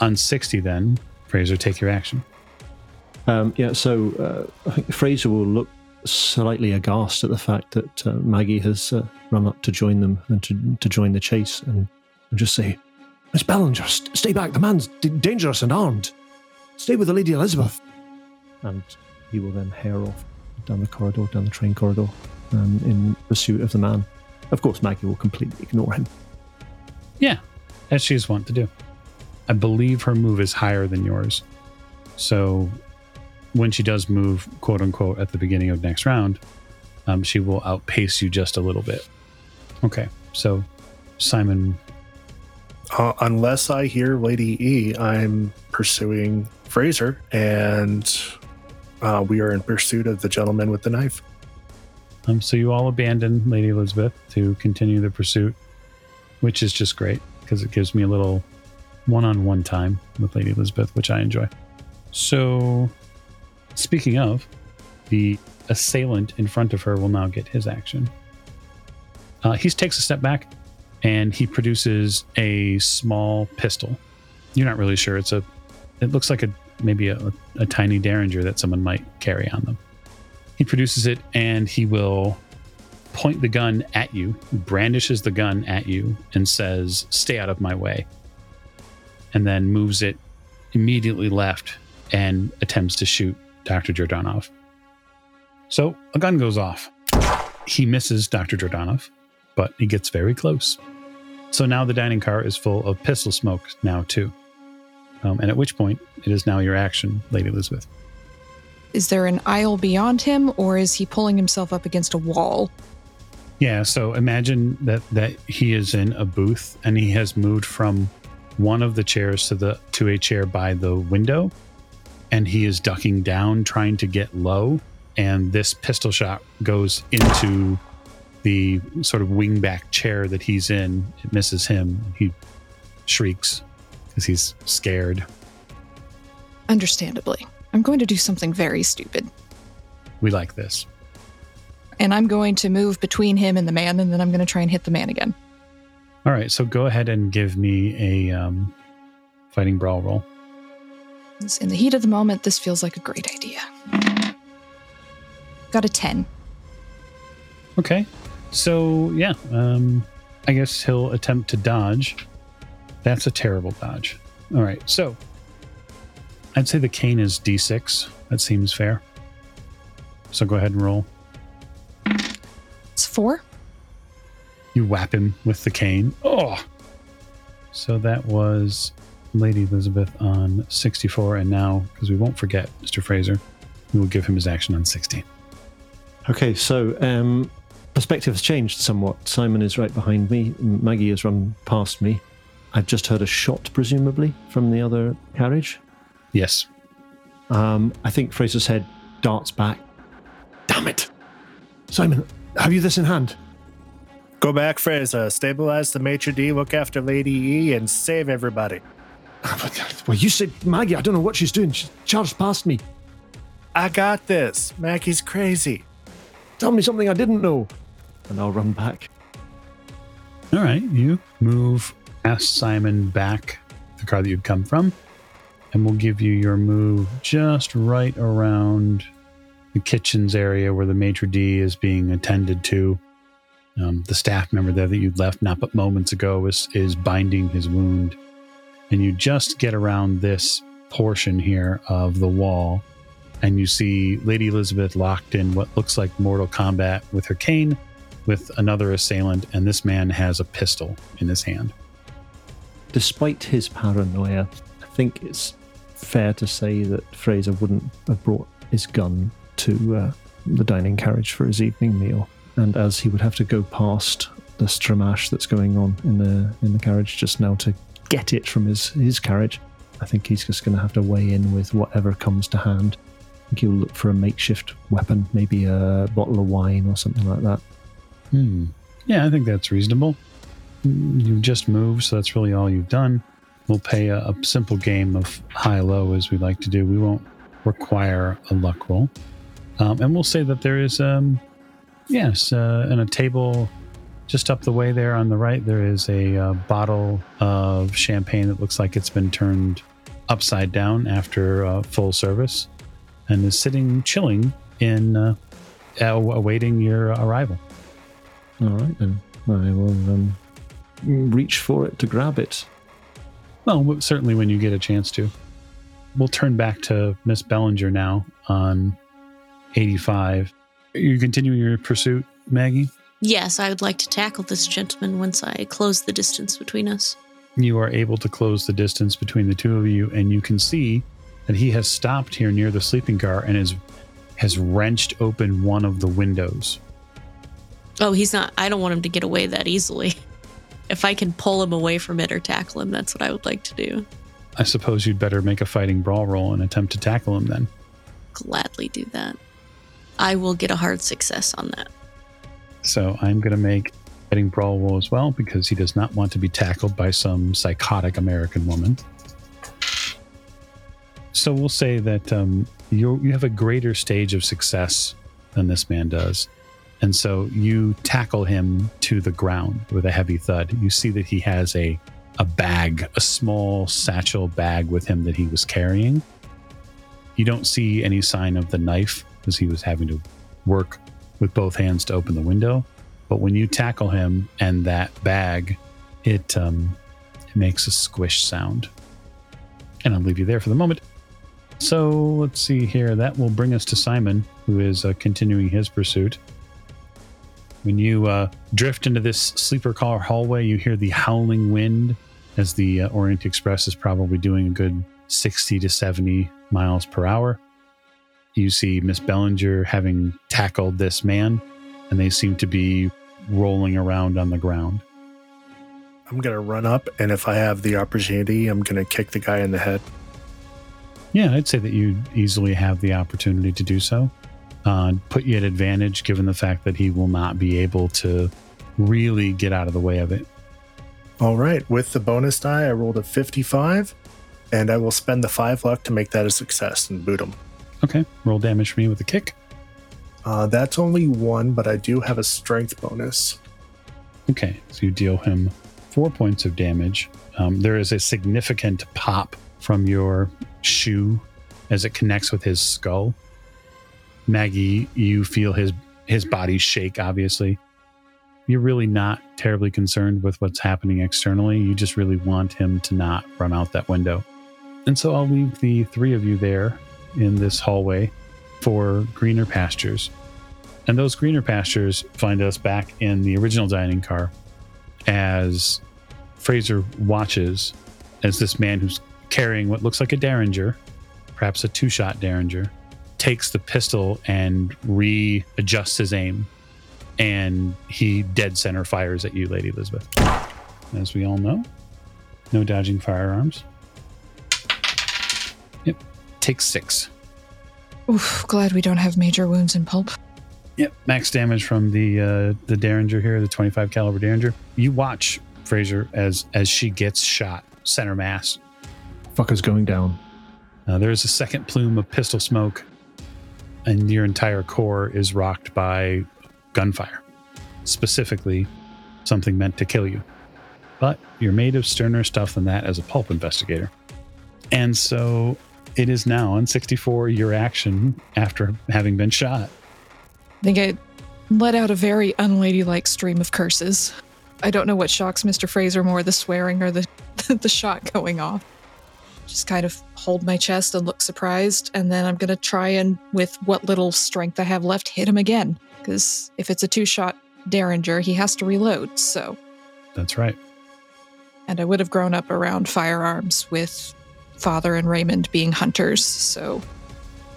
On 60, then, Fraser, take your action. Um, yeah, so uh, I think Fraser will look slightly aghast at the fact that uh, Maggie has uh, run up to join them and to, to join the chase and, and just say, Miss Bellinger, st- stay back. The man's d- dangerous and armed. Stay with the Lady Elizabeth. And he will then hare off down the corridor, down the train corridor, um, in pursuit of the man. Of course, Maggie will completely ignore him. Yeah, as she's wont to do. I believe her move is higher than yours. So when she does move, quote unquote, at the beginning of next round, um, she will outpace you just a little bit. Okay, so Simon, Uh, unless I hear Lady E, I'm pursuing Fraser, and uh, we are in pursuit of the gentleman with the knife. um, so you all abandon Lady Elizabeth to continue the pursuit, which is just great because it gives me a little one-on-one time with Lady Elizabeth, which I enjoy. So, speaking of, the assailant in front of her will now get his action. Uh, he takes a step back and he produces a small pistol. You're not really sure. It's a. It looks like a maybe a, a tiny derringer that someone might carry on them. He produces it and he will point the gun at you, brandishes the gun at you, and says, "Stay out of my way." And then moves it immediately left and attempts to shoot Dr. Jordanov. So a gun goes off. He misses Dr. Jordanov, but he gets very close. So now the dining car is full of pistol smoke now too. Um, and at which point it is now your action, Lady Elizabeth. Is there an aisle beyond him, or is he pulling himself up against a wall? Yeah, so imagine that that he is in a booth and he has moved from one of the chairs to the to a chair by the window and he is ducking down trying to get low and this pistol shot goes into the sort of wingback chair that he's in. It misses him. He shrieks because he's scared. Understandably. I'm going to do something very stupid. We like this. And I'm going to move between him and the man, and then I'm going to try and hit the man again. All right, so go ahead and give me a um, fighting brawl roll. In the heat of the moment, this feels like a great idea. Got a 10. Okay, so yeah, um, I guess he'll attempt to dodge. That's a terrible dodge. All right, so I'd say the cane is d6. That seems fair. So go ahead and roll. It's four. You whap him with the cane. Oh! So that was Lady Elizabeth on 64, and now, because we won't forget Mr. Fraser, we will give him his action on 16. Okay, so um, perspective has changed somewhat. Simon is right behind me. Maggie has run past me. I've just heard a shot, presumably, from the other carriage. Yes. Um, I think Fraser's head darts back. Damn it! Simon, have you this in hand? Go back, Fraser. Stabilize the maitre d', look after Lady E, and save everybody. Well, you said Maggie. I don't know what she's doing. She charged past me. I got this. Maggie's crazy. Tell me something I didn't know. And I'll run back. All right, you move past Simon back the car that you'd come from, and we'll give you your move just right around the kitchens area where the maitre d is being attended to. Um, the staff member there that you'd left not but moments ago is is binding his wound, and you just get around this portion here of the wall, and you see Lady Elizabeth locked in what looks like mortal combat with her cane, with another assailant, and this man has a pistol in his hand. Despite his paranoia, I think it's fair to say that Fraser wouldn't have brought his gun to uh, the dining carriage for his evening meal. And as he would have to go past the stramash that's going on in the in the carriage just now to get it from his his carriage, I think he's just going to have to weigh in with whatever comes to hand. I think he'll look for a makeshift weapon, maybe a bottle of wine or something like that. Hmm. Yeah, I think that's reasonable. You've just moved, so that's really all you've done. We'll play a, a simple game of high low as we like to do. We won't require a luck roll. Um, and we'll say that there is, um, yes, uh, and a table just up the way there on the right, there is a uh, bottle of champagne that looks like it's been turned upside down after uh, full service and is sitting chilling in uh, awaiting your arrival. All right, then I will um, reach for it to grab it. Well, certainly when you get a chance to. We'll turn back to Miss Bellinger now on 85. Are you continuing your pursuit, Maggie? Yes, I would like to tackle this gentleman once I close the distance between us. You are able to close the distance between the two of you, and you can see that he has stopped here near the sleeping car and is, has wrenched open one of the windows. Oh, he's not. I don't want him to get away that easily. If I can pull him away from it or tackle him, that's what I would like to do. I suppose you'd better make a fighting brawl roll and attempt to tackle him then. Gladly do that. I will get a hard success on that. So I'm going to make fighting brawl roll as well because he does not want to be tackled by some psychotic American woman. So we'll say that um, you you have a greater stage of success than this man does, and so you tackle him to the ground with a heavy thud. You see that he has a a bag, a small satchel bag with him that he was carrying. You don't see any sign of the knife because he was having to work with both hands to open the window. But when you tackle him and that bag, it um, it makes a squish sound. And I'll leave you there for the moment. So let's see here. That will bring us to Simon, who is uh, continuing his pursuit. When you uh, drift into this sleeper car hallway, you hear the howling wind as the uh, Orient Express is probably doing a good 60 to 70 miles per hour. You see Miss Bellinger having tackled this man, and they seem to be rolling around on the ground. I'm going to run up, and if I have the opportunity, I'm going to kick the guy in the head. Yeah, I'd say that you easily have the opportunity to do so. Uh, put you at advantage given the fact that he will not be able to really get out of the way of it. All right. With the bonus die, I rolled a 55, and I will spend the five luck to make that a success and boot him. Okay, roll damage for me with a kick. Uh, that's only one, but I do have a strength bonus. Okay, so you deal him four points of damage. Um, there is a significant pop from your shoe as it connects with his skull. Maggie, you feel his his body shake. Obviously, you're really not terribly concerned with what's happening externally. You just really want him to not run out that window. And so I'll leave the three of you there in this hallway for greener pastures. And those greener pastures find us back in the original dining car as Fraser watches as this man who's carrying what looks like a Derringer, perhaps a two shot Derringer, takes the pistol and readjusts his aim. And he dead center fires at you, Lady Elizabeth. As we all know, no dodging firearms. Yep, takes six. Oof, glad we don't have major wounds in pulp. Yep, max damage from the uh, the Derringer here, the 25 caliber Derringer. You watch Fraser as as she gets shot center mass. Fucker's going down. Uh, there's a second plume of pistol smoke, and your entire core is rocked by gunfire, specifically something meant to kill you. But you're made of sterner stuff than that as a pulp investigator. And so it is now on 64 your action after having been shot. I think I let out a very unladylike stream of curses. I don't know what shocks Mr. Fraser more, the swearing or the the shot going off. Just kind of hold my chest and look surprised, and then I'm gonna try and, with what little strength I have left, hit him again. Because if it's a two-shot Derringer, he has to reload. So, That's right. and I would have grown up around firearms with father and Raymond being hunters. So,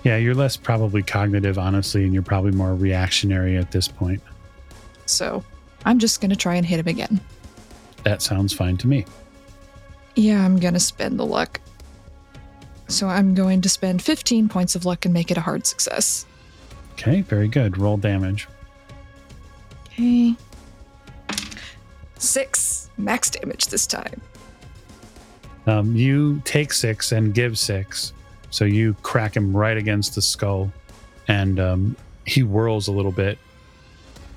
Yeah, you're less probably cognitive, honestly, and you're probably more reactionary at this point. so I'm just gonna try and hit him again. That sounds fine to me. Yeah, I'm gonna spend the luck. So I'm going to spend 15 points of luck and make it a hard success. Okay, very good. Roll damage. Okay. Six max damage this time. Um, you take six and give six. So you crack him right against the skull, and um, he whirls a little bit.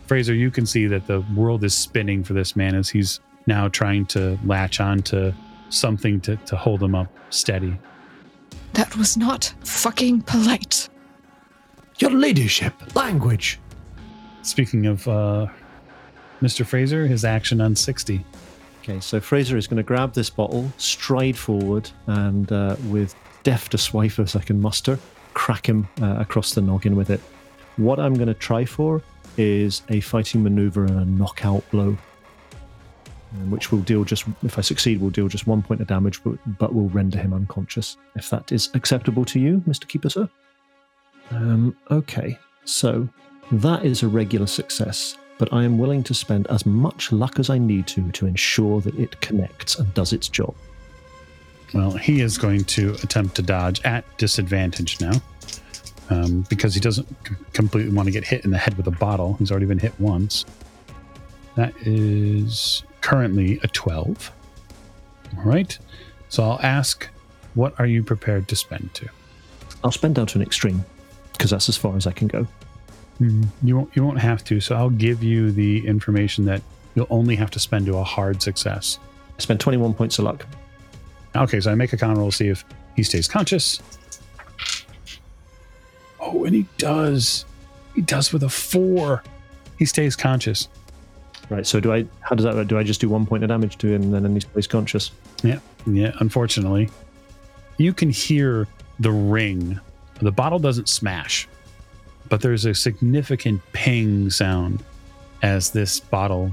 Fraser, you can see that the world is spinning for this man as he's now trying to latch on to something to, to hold him up steady. That was not fucking polite. Your ladyship, language. Speaking of uh, Mr. Fraser, his action on 60. Okay, so Fraser is going to grab this bottle, stride forward, and uh, with deft a swipe as I can muster, crack him uh, across the noggin with it. What I'm going to try for is a fighting maneuver and a knockout blow, um, which will deal just, if I succeed, will deal just one point of damage, but, but will render him unconscious. If that is acceptable to you, Mr. Keeper, sir? Um, okay, so that is a regular success, but I am willing to spend as much luck as I need to to ensure that it connects and does its job. Well, he is going to attempt to dodge at disadvantage now um, because he doesn't c- completely want to get hit in the head with a bottle. He's already been hit once. That is currently a 12. All right. So I'll ask, what are you prepared to spend to? I'll spend down to an extreme because that's as far as I can go. Hmm. You won't. You won't have to. So I'll give you the information that you'll only have to spend to a hard success. I spent 21 points of luck. Okay, so I make a con roll to see if he stays conscious. Oh, and he does. He does with a four. He stays conscious. Right. So do I? How does that? work? Do I just do one point of damage to him, and then he stays conscious? Yeah, yeah. Unfortunately, you can hear the ring. The bottle doesn't smash, but there's a significant ping sound as this bottle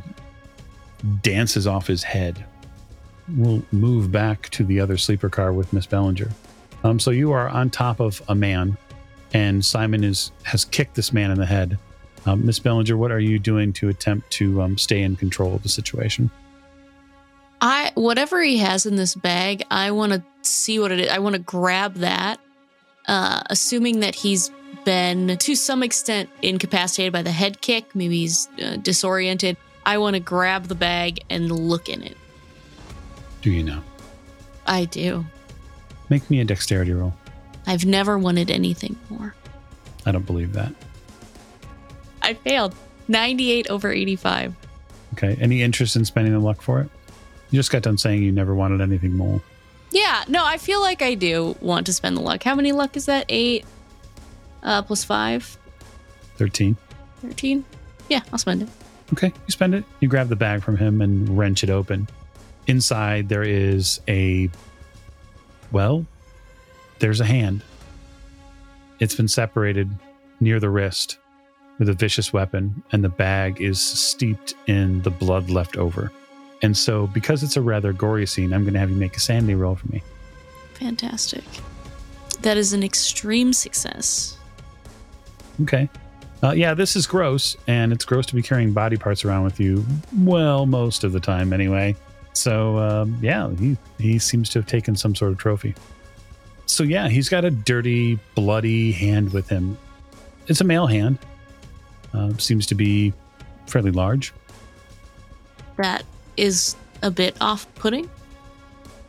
dances off his head. We'll move back to the other sleeper car with Miss Bellinger. Um, so you are on top of a man, and Simon is has kicked this man in the head, Um, Miss Bellinger, what are you doing to attempt to um, stay in control of the situation? I whatever he has in this bag, I want to see what it is. I want to grab that, uh, assuming that he's been to some extent incapacitated by the head kick. Maybe he's uh, disoriented. I want to grab the bag and look in it. Do you know? I do. Make me a dexterity roll. I've never wanted anything more. I don't believe that. I failed. 98 over 85. Okay. Any interest in spending the luck for it? You just got done saying you never wanted anything more. Yeah, no, I feel like I do want to spend the luck. How many luck is that? Eight uh, plus five? 13. 13? Yeah, I'll spend it. Okay. You spend it. You grab the bag from him and wrench it open. Inside, there is a. Well, there's a hand. It's been separated near the wrist with a vicious weapon, and the bag is steeped in the blood left over. And so, because it's a rather gory scene, I'm going to have you make a sanity roll for me. Fantastic. That is an extreme success. Okay. Uh, yeah, this is gross, and it's gross to be carrying body parts around with you. Well, most of the time, anyway. So, um, yeah, he he seems to have taken some sort of trophy. So, yeah, he's got a dirty, bloody hand with him. It's a male hand. Uh, seems to be fairly large. That is a bit off putting.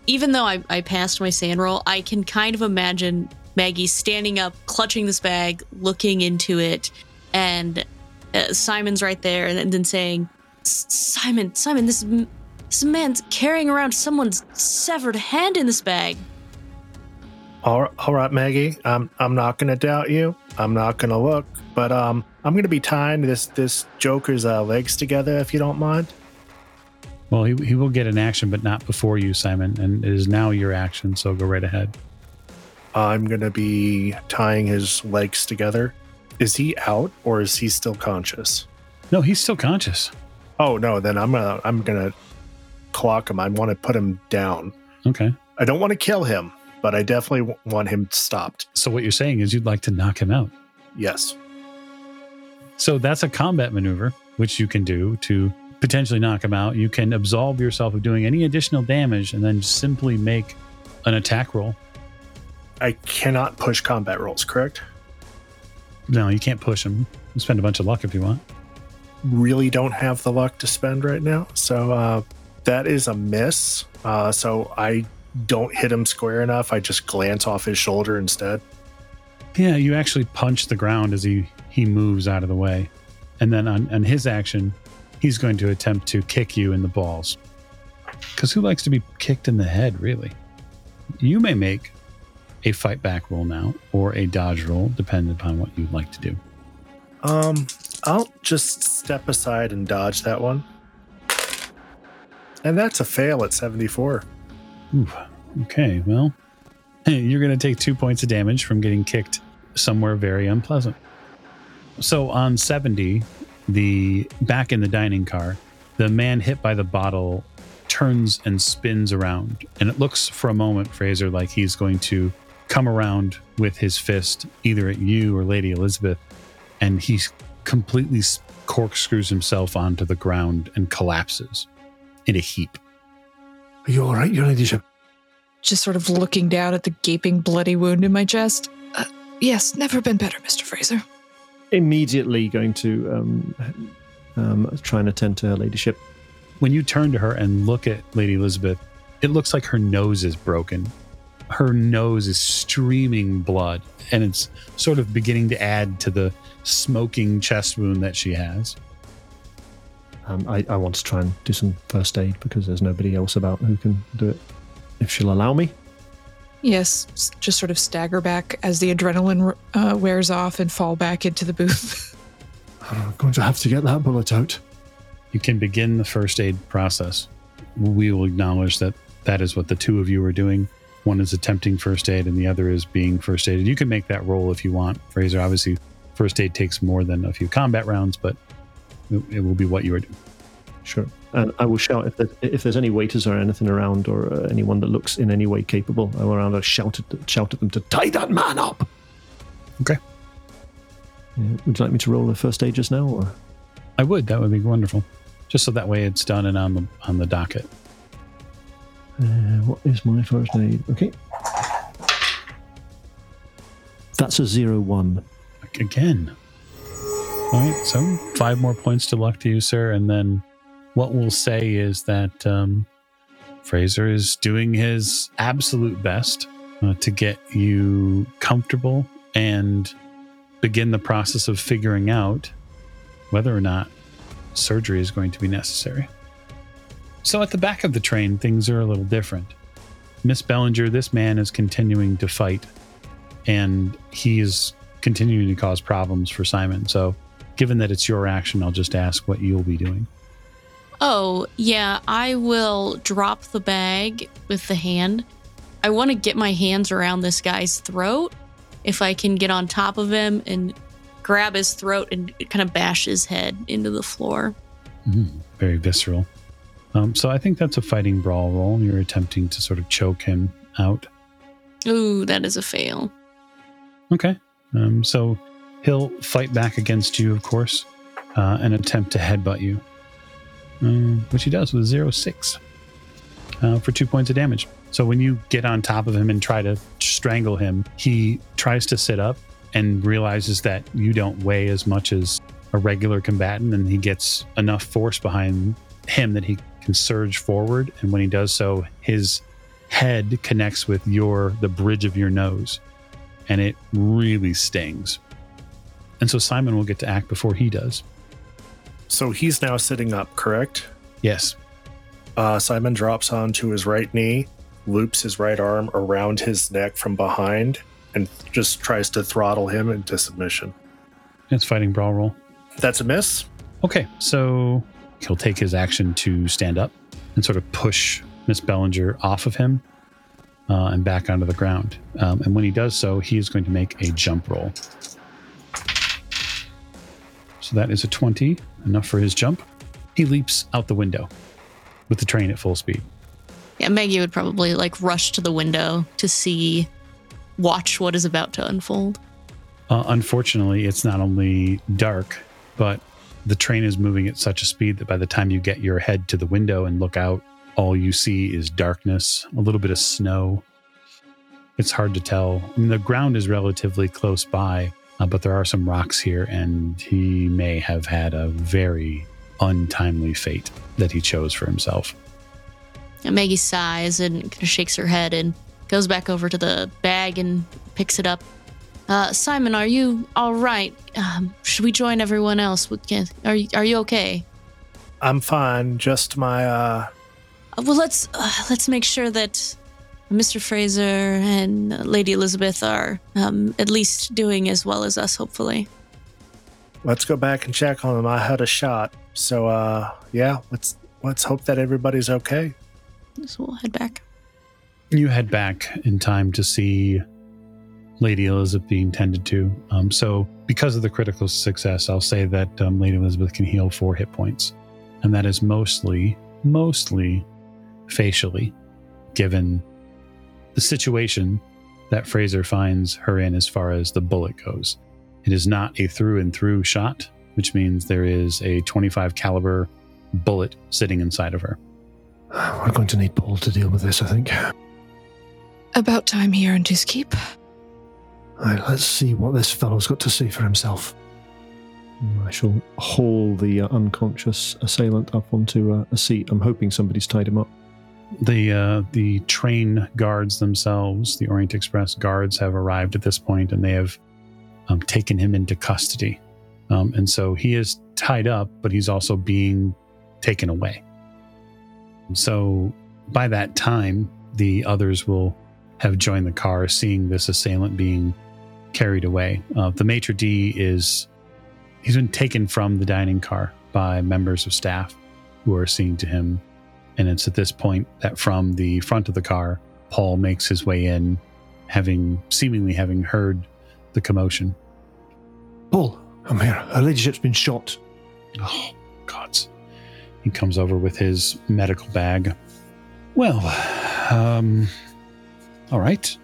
Even though I, I passed my SAN roll, I can kind of imagine Maggie standing up, clutching this bag, looking into it, and uh, Simon's right there, and then saying, "Simon, Simon, this this man's carrying around someone's severed hand in this bag." All, all right, Maggie. I'm I'm not gonna doubt you. I'm not gonna look, but um, I'm gonna be tying this this Joker's uh, legs together if you don't mind. Well, he, he will get an action, but not before you, Simon. And it is now your action, so go right ahead. I'm gonna be tying his legs together. Is he out or is he still conscious? No, he's still conscious. Oh no, then I'm gonna I'm gonna clock him. I want to put him down. Okay. I don't want to kill him, but I definitely w- want him stopped. So what you're saying is you'd like to knock him out. Yes. So that's a combat maneuver, which you can do to potentially knock him out. You can absolve yourself of doing any additional damage and then simply make an attack roll. I cannot push combat rolls, correct? No, you can't push them. You spend a bunch of luck if you want. Really don't have the luck to spend right now. So uh, that is a miss. Uh, so I don't hit him square enough. I just glance off his shoulder instead. Yeah, you actually punch the ground as he he moves out of the way, and then on, on his action, he's going to attempt to kick you in the balls. Because who likes to be kicked in the head, really? You may make a fight back roll now, or a dodge roll, depending upon what you'd like to do. Um, I'll just step aside and dodge that one. And that's a fail at 74. Ooh, okay, well, you're going to take two points of damage from getting kicked somewhere very unpleasant. So on 70, the back in the dining car, the man hit by the bottle turns and spins around. And it looks for a moment, Fraser, like he's going to come around with his fist either at you or Lady Elizabeth. And he completely corkscrews himself onto the ground and collapses in a heap. Are you all right, Your Ladyship? Just sort of looking down at the gaping, bloody wound in my chest. Uh, yes, never been better, Mr. Fraser. Immediately going to um, um, try and attend to her ladyship. when you turn to her and look at Lady Elizabeth, it looks like her nose is broken. Her nose is streaming blood, and it's sort of beginning to add to the smoking chest wound that she has. Um, I, I want to try and do some first aid because there's nobody else about who can do it. If she'll allow me. Yes, just sort of stagger back as the adrenaline uh, wears off and fall back into the booth. I'm going to have to get that bullet out. You can begin the first aid process. We will acknowledge that that is what the two of you are doing. One is attempting first aid, and the other is being first aided. You can make that roll if you want, Fraser. Obviously, first aid takes more than a few combat rounds, but it, it will be what you are doing. Sure. And I will shout if, there, if there's any waiters or anything around or uh, anyone that looks in any way capable. I will around. I shout at, shout at them to tie that man up. Yeah. Would you like me to roll the first aid just now, or I would. That would be wonderful. Just so that way it's done and on the on the docket. uh, what is my first aid? Okay, that's a zero one. again. All right, so five more points to luck to you, sir. And then what we'll say is that um, Fraser is doing his absolute best uh, to get you comfortable and begin the process of figuring out whether or not surgery is going to be necessary. So at the back of the train, things are a little different. Miss Bellinger, this man is continuing to fight, and he is continuing to cause problems for Simon. So, given that it's your action, I'll just ask what you'll be doing. Oh, yeah, I will drop the bag with the hand. I want to get my hands around this guy's throat. If I can get on top of him and grab his throat and kind of bash his head into the floor. Mhm, Very visceral. Um, so, I think that's a fighting brawl roll. You're attempting to sort of choke him out. Ooh, that is a fail. Okay. Um, so, he'll fight back against you, of course, uh, and attempt to headbutt you, um, which he does with zero six uh, for two points of damage. So when you get on top of him and try to strangle him, he tries to sit up and realizes that you don't weigh as much as a regular combatant, and he gets enough force behind him that he can surge forward. And when he does so, his head connects with your the bridge of your nose, and it really stings. And so Simon will get to act before he does. So he's now sitting up, correct? Yes. Uh, Simon drops onto his right knee, loops his right arm around his neck from behind, and just tries to throttle him into submission. It's fighting brawl roll. That's a miss. Okay, so he'll take his action to stand up and sort of push Miss Bellinger off of him uh, and back onto the ground. Um, and when he does so, he is going to make a jump roll. So that is a 20, enough for his jump. He leaps out the window with the train at full speed. Yeah, Maggie would probably like rush to the window to see, watch what is about to unfold. Uh, unfortunately, it's not only dark, but the train is moving at such a speed that by the time you get your head to the window and look out, all you see is darkness, a little bit of snow. It's hard to tell. I mean, the ground is relatively close by, uh, but there are some rocks here, and he may have had a very untimely fate that he chose for himself. And Maggie sighs and kind of shakes her head and goes back over to the bag and picks it up. Uh, Simon, are you all right? Um, should we join everyone else? With, can- are you, are you okay? I'm fine. Just my uh Uh, well, let's uh, let's make sure that Mr. Fraser and Lady Elizabeth are um, at least doing as well as us. Hopefully. let's go back and check on him. I had a shot. So uh yeah, let's let's hope that everybody's okay. So we'll head back. You head back in time to see Lady Elizabeth being tended to. Um, so, because of the critical success, I'll say that um, Lady Elizabeth can heal four hit points, and that is mostly, mostly facially, given the situation that Fraser finds her in as far as the bullet goes. It is not a through and through shot, which means there is a 25 caliber bullet sitting inside of her. We're going to need Paul to deal with this, I think. About time here in Keep. Right, let's see what this fellow's got to say for himself. I shall haul the uh, unconscious assailant up onto uh, a seat. I'm hoping somebody's tied him up. The uh, the train guards themselves, the Orient Express guards, have arrived at this point, and they have um, taken him into custody. Um, and so he is tied up, but he's also being taken away. So by that time, the others will have joined the car, seeing this assailant being carried away. Uh, the maitre d is he's been taken from the dining car by members of staff who are seeing to him and it's at this point that from the front of the car, Paul makes his way in, having seemingly having heard the commotion. Paul, I'm here. Her ladyship's been shot. Oh, gods. He comes over with his medical bag. Well, um, all right.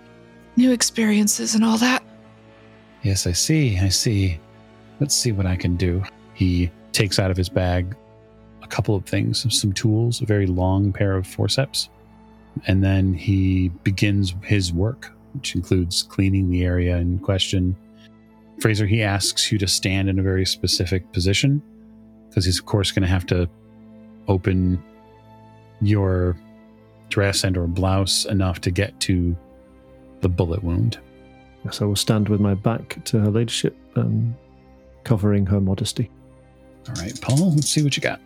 New experiences and all that. Yes, I see. I see. let's see what I can do. He takes out of his bag a couple of things, some tools, a very long pair of forceps, and then he begins his work, which includes cleaning the area in question. Fraser, he asks you to stand in a very specific position because he's, of course, going to have to open your dress and or blouse enough to get to the bullet wound. Yes, I will stand with my back to her ladyship, um, covering her modesty. All right, Paul, let's see what you got.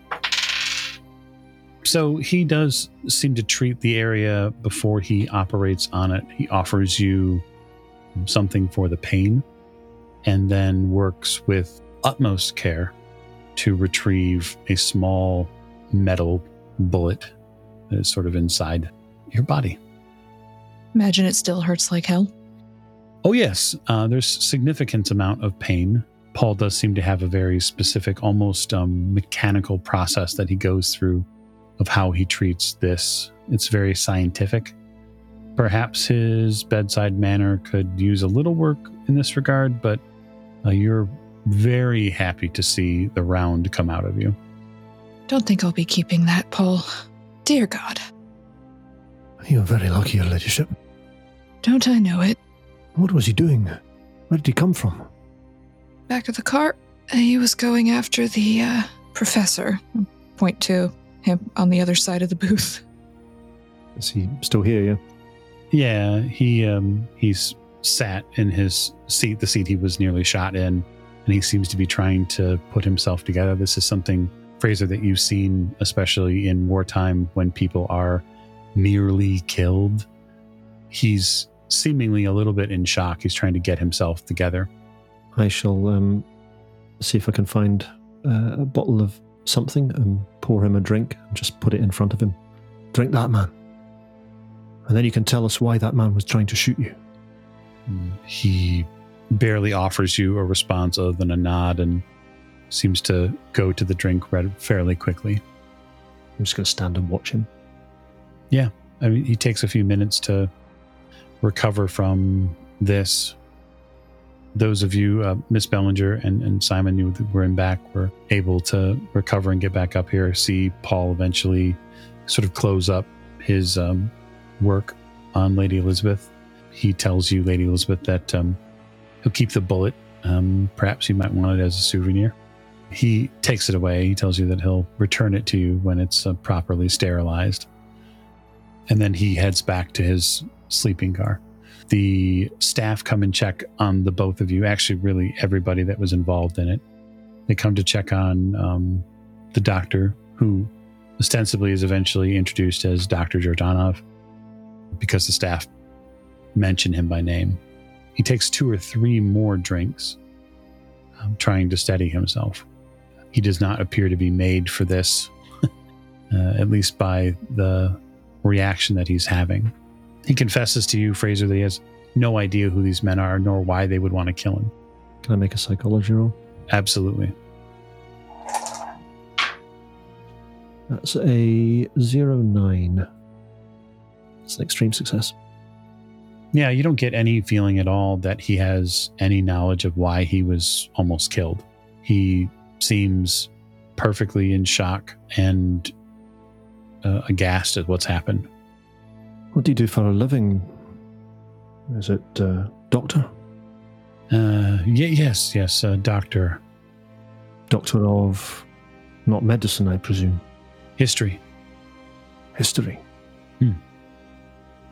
So he does seem to treat the area before he operates on it. He offers you something for the pain and then works with utmost care to retrieve a small metal bullet that is sort of inside your body. Imagine it still hurts like hell. Oh yes, uh, there's significant amount of pain. Paul does seem to have a very specific, almost um, mechanical process that he goes through of how he treats this. It's very scientific. Perhaps his bedside manner could use a little work in this regard, but uh, you're very happy to see the round come out of you. Don't think I'll be keeping that, Paul. Dear God. You're very lucky, your ladyship. Don't I know it? What was he doing? Where did he come from? Back of the cart, he was going after the uh, professor. Point to him on the other side of the booth. Is he still here, yeah? Yeah, he um he's sat in his seat, the seat he was nearly shot in, and he seems to be trying to put himself together. This is something Fraser that you've seen, especially in wartime when people are nearly killed. He's seemingly a little bit in shock. He's trying to get himself together. I shall um, see if I can find uh, a bottle of something and pour him a drink and just put it in front of him. Drink that, man. And then you can tell us why that man was trying to shoot you. He barely offers you a response other than a nod and seems to go to the drink fairly quickly. I'm just going to stand and watch him. Yeah. I mean, he takes a few minutes to recover from this. Those of you, uh, Miss Bellinger and, and Simon, you were in back, were able to recover and get back up here. See Paul eventually sort of close up his um, work on Lady Elizabeth. He tells you, Lady Elizabeth, that um, he'll keep the bullet. Um, perhaps you might want it as a souvenir. He takes it away. He tells you that he'll return it to you when it's uh, properly sterilized. And then he heads back to his sleeping car. The staff come and check on the both of you, actually, really everybody that was involved in it. They come to check on um, the doctor, who ostensibly is eventually introduced as Dr. Jordanov because the staff mention him by name. He takes two or three more drinks, um, trying to steady himself. He does not appear to be made for this, uh, at least by the reaction that he's having. He confesses to you, Fraser, that he has no idea who these men are nor why they would want to kill him. Can I make a psychology roll? Absolutely. That's a zero nine. It's an extreme success. Yeah, you don't get any feeling at all that he has any knowledge of why he was almost killed. He seems perfectly in shock and uh, aghast at what's happened. What do you do for a living? Is it uh, doctor? Uh, y- yes, yes, uh, doctor. Doctor of not medicine, I presume. History. History.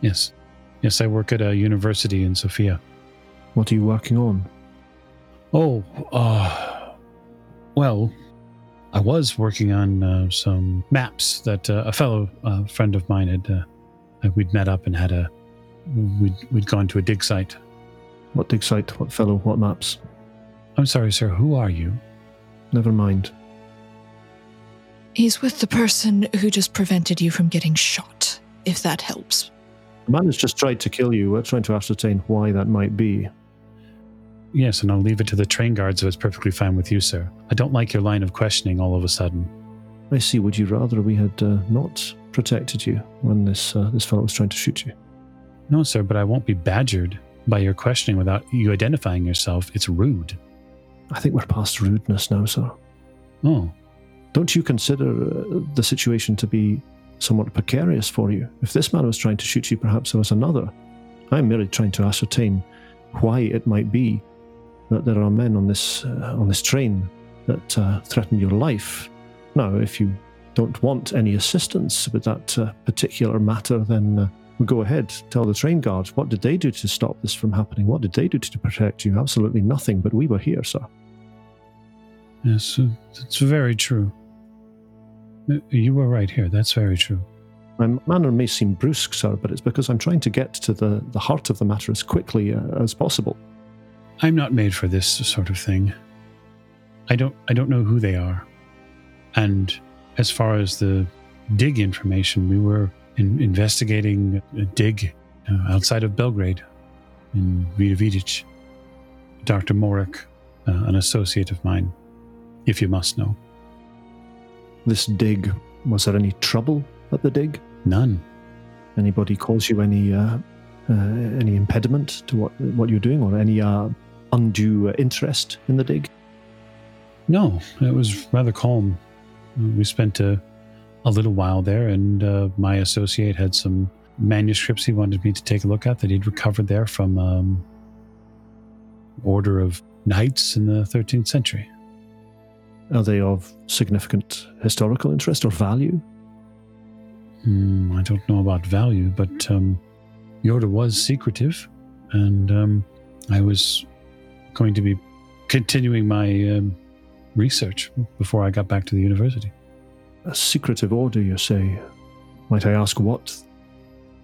Yes. Yes, I work at a university in Sofia. What are you working on? Oh, uh, well, I was working on uh, some maps that uh, a fellow uh, friend of mine had. Uh, we'd met up and had a. We'd, we'd gone to a dig site. What dig site? What fellow? What maps? I'm sorry, sir. Who are you? Never mind. He's with the person who just prevented you from getting shot, if that helps. The man has just tried to kill you. We're trying to ascertain why that might be. Yes, and I'll leave it to the train guards if it's perfectly fine with you, sir. I don't like your line of questioning all of a sudden. I see. Would you rather we had uh, not protected you when this uh, this fellow was trying to shoot you? No, sir, but I won't be badgered by your questioning without you identifying yourself. It's rude. I think we're past rudeness now, sir. Oh, Don't you consider uh, the situation to be somewhat precarious for you? If this man was trying to shoot you, perhaps there was another. I'm merely trying to ascertain why it might be that there are men on this uh, on this train that uh, threaten your life. Now, if you don't want any assistance with that uh, particular matter, then uh, go ahead. Tell the train guards what did they do to stop this from happening? What did they do to protect you? Absolutely nothing. But we were here, sir. yes, it's very true. Uh, You were right here. That's very true. My manner may seem brusque, sir, but it's because I'm trying to get to the, the heart of the matter as quickly uh, as possible. I'm not made for this sort of thing. I don't I don't know who they are. And as far as the dig information, we were in, investigating a dig uh, outside of Belgrade in Vida Vidic. Dr. Morik, uh, an associate of mine, if you must know. This dig, was there any trouble at the dig? None. Anybody cause you any uh, uh, any impediment to what what you're doing, or any uh, undue interest in the dig? No, it was rather calm. We spent a, a little while there, and uh, my associate had some manuscripts he wanted me to take a look at that he'd recovered there from um, order of knights in the 13th century. Are they of significant historical interest or value? Hmm, I don't know about value, but um, the order was secretive, and um, I was going to be continuing my um, research before I got back to the university. A secretive order, you say? Might I ask what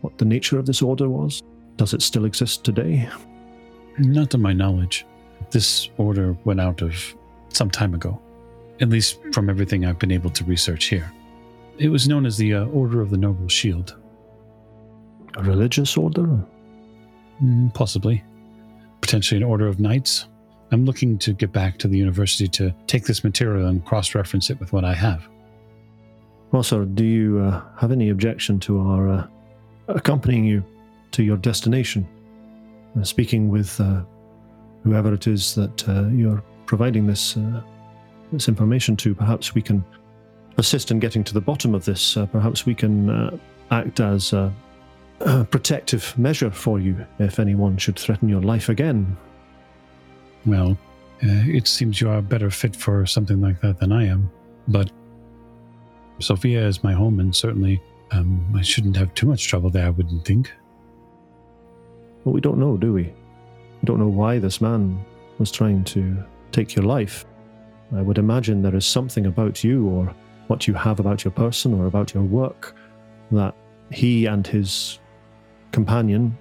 what the nature of this order was? Does it still exist today? Not to my knowledge. This order went out of some time ago, at least from everything I've been able to research here. It was known as the uh, Order of the Noble Shield. A religious order? Mm, possibly. Potentially an order of knights. I'm looking to get back to the university to take this material and cross reference it with what I have. Well, sir, do you uh, have any objection to our uh, accompanying you to your destination? Uh, speaking with uh, whoever it is that uh, you're providing this uh, this information to, perhaps we can assist in getting to the bottom of this. Perhaps we can act as a protective measure for you if anyone should threaten your life again. Well, uh, it seems you are better fit for something like that than I am. But Sofia is my home, and certainly um, I shouldn't have too much trouble there, I wouldn't think. But we don't know, do we? We don't know why this man was trying to take your life. I would imagine there is something about you or what you have about your person or about your work that he and his companion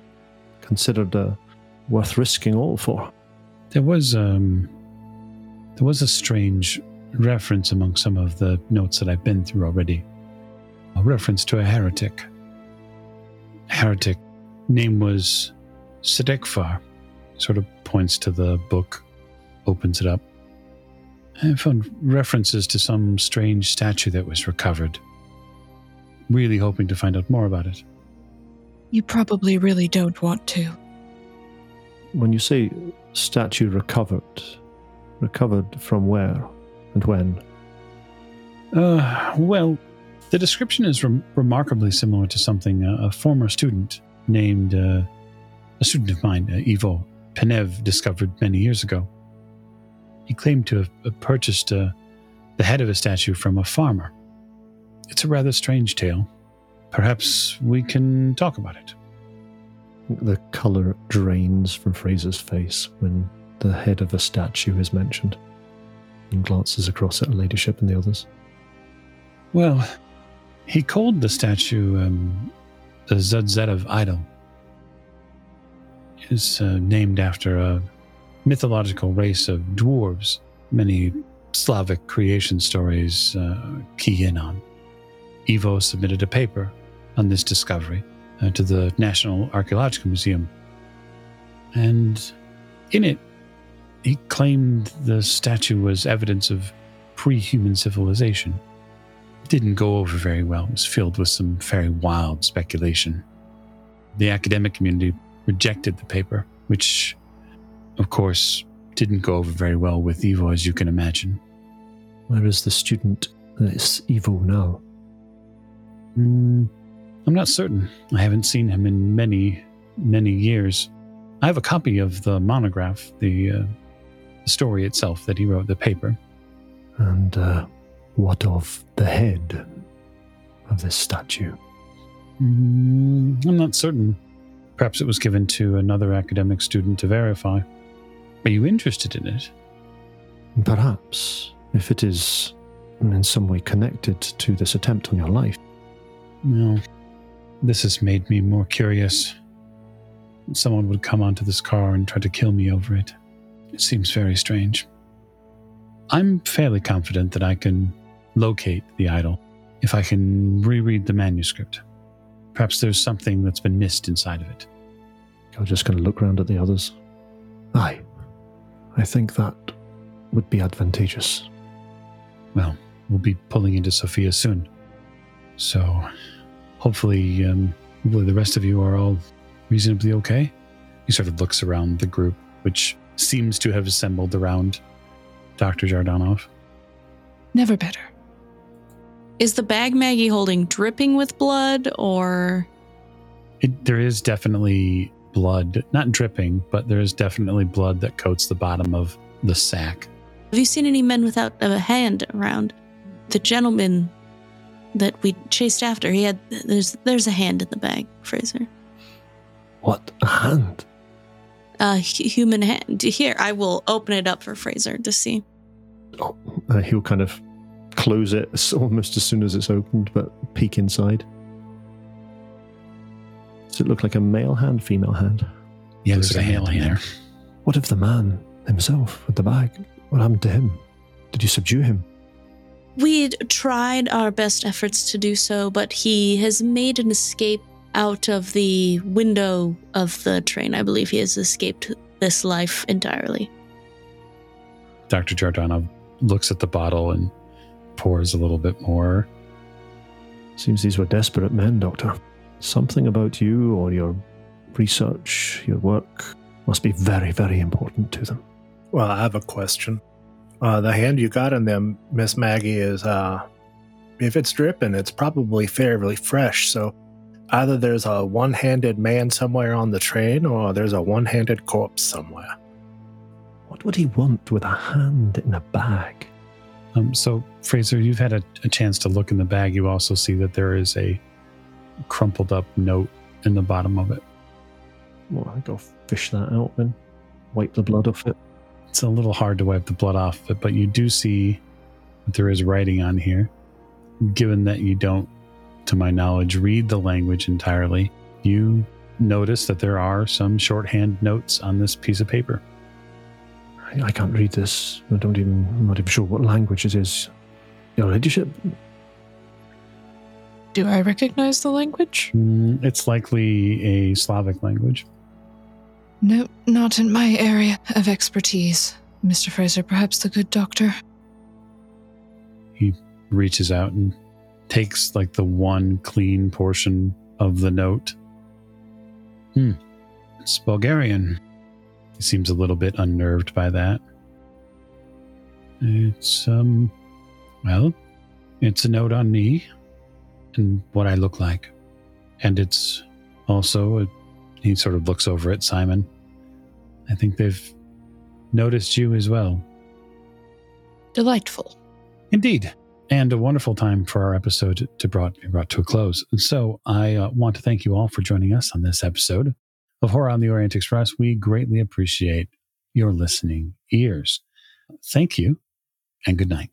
considered uh, worth risking all for. There was um, there was a strange reference among some of the notes that I've been through already. A reference to a heretic. Heretic name was Sedefkar. Sort of points to the book, opens it up. I found references to some strange statue that was recovered. Really hoping to find out more about it. You probably really don't want to. When you say statue recovered, recovered from where and when? Uh, well, the description is rem- remarkably similar to something uh, a former student named uh, a student of mine, uh, Ivo Penev, discovered many years ago. He claimed to have uh, purchased uh, the head of a statue from a farmer. It's a rather strange tale. Perhaps we can talk about it. The colour drains from Fraser's face when the head of a statue is mentioned and glances across at her ladyship and the others. Well, he called the statue um, the Zudzetov idol. It is uh, named after a mythological race of dwarves many Slavic creation stories uh, key in on. Ivo submitted a paper on this discovery uh, to the National Archaeological Museum. And in it, he claimed the statue was evidence of pre human civilization. It didn't go over very well. It was filled with some very wild speculation. The academic community rejected the paper, which, of course, didn't go over very well with Ivo, as you can imagine. Where is the student that is evil now? Mm, I'm not certain. I haven't seen him in many, many years. I have a copy of the monograph, the, uh, the story itself that he wrote, the paper. And uh, what of the head of this statue? Mm, I'm not certain. Perhaps it was given to another academic student to verify. Are you interested in it? Perhaps, if it is in some way connected to this attempt on your life. No. This has made me more curious. Someone would come onto this car and try to kill me over it. It seems very strange. I'm fairly confident that I can locate the idol if I can reread the manuscript. Perhaps there's something that's been missed inside of it. I'll just going to look round at the others. Aye, I think that would be advantageous. Well, we'll be pulling into Sofia soon. So hopefully, um, hopefully the rest of you are all reasonably okay. He sort of looks around the group, which seems to have assembled around Dr. Jordanov. Never better. Is the bag Maggie holding dripping with blood or It, there is definitely blood, not dripping, but there is definitely blood that coats the bottom of the sack. have you seen any men without a hand around? The gentleman that we chased after, he had there's there's a hand in the bag, Fraser. What a hand! A human hand. Here, I will open it up for Fraser to see. Oh, uh, he'll kind of close it almost as soon as it's opened, but peek inside. Does it look like a male hand, female hand? Yeah, There's there's a a hand hand in in there. What of the man himself with the bag? What happened to him? Did you subdue him? We'd tried our best efforts to do so, but he has made an escape out of the window of the train. I believe he has escaped this life entirely. Dr. Jordanov looks at the bottle and pours a little bit more. Seems these were desperate men, Doctor. Something about you or your research, your work, must be very, very important to them. Well, I have a question. Uh, the hand you got in them, Miss Maggie, is uh, if it's dripping, it's probably fairly fresh. So either there's a one-handed man somewhere on the train, or there's a one-handed corpse somewhere. What would he want with a hand in a bag? Um, so, Fraser, you've had a, a chance to look in the bag. You also see that there is a crumpled up note in the bottom of it. Well, I go fish that out then. Wipe the blood off it. It's a little hard to wipe the blood off it, but you do see that there is writing on here. Given that you don't, to my knowledge, read the language entirely, you notice that there are some shorthand notes on this piece of paper. I, I can't read this. I don't even, I'm not even sure what language it is. Your ladyship? Do I recognize the language? Mm, It's likely a Slavic language. No, not in my area of expertise. Mr. Fraser, perhaps the good doctor. He reaches out and takes like the one clean portion of the note. Hmm. It's Bulgarian. He seems a little bit unnerved by that. It's, um, well, it's a note on me and what I look like. And it's also, a, he sort of looks over at Simon. I think they've noticed you as well. Delightful. Indeed. And a wonderful time for our episode to brought, brought to a close. And so I uh, want to thank you all for joining us on this episode of Horror on the Orient Express. We greatly appreciate your listening ears. Thank you and good night.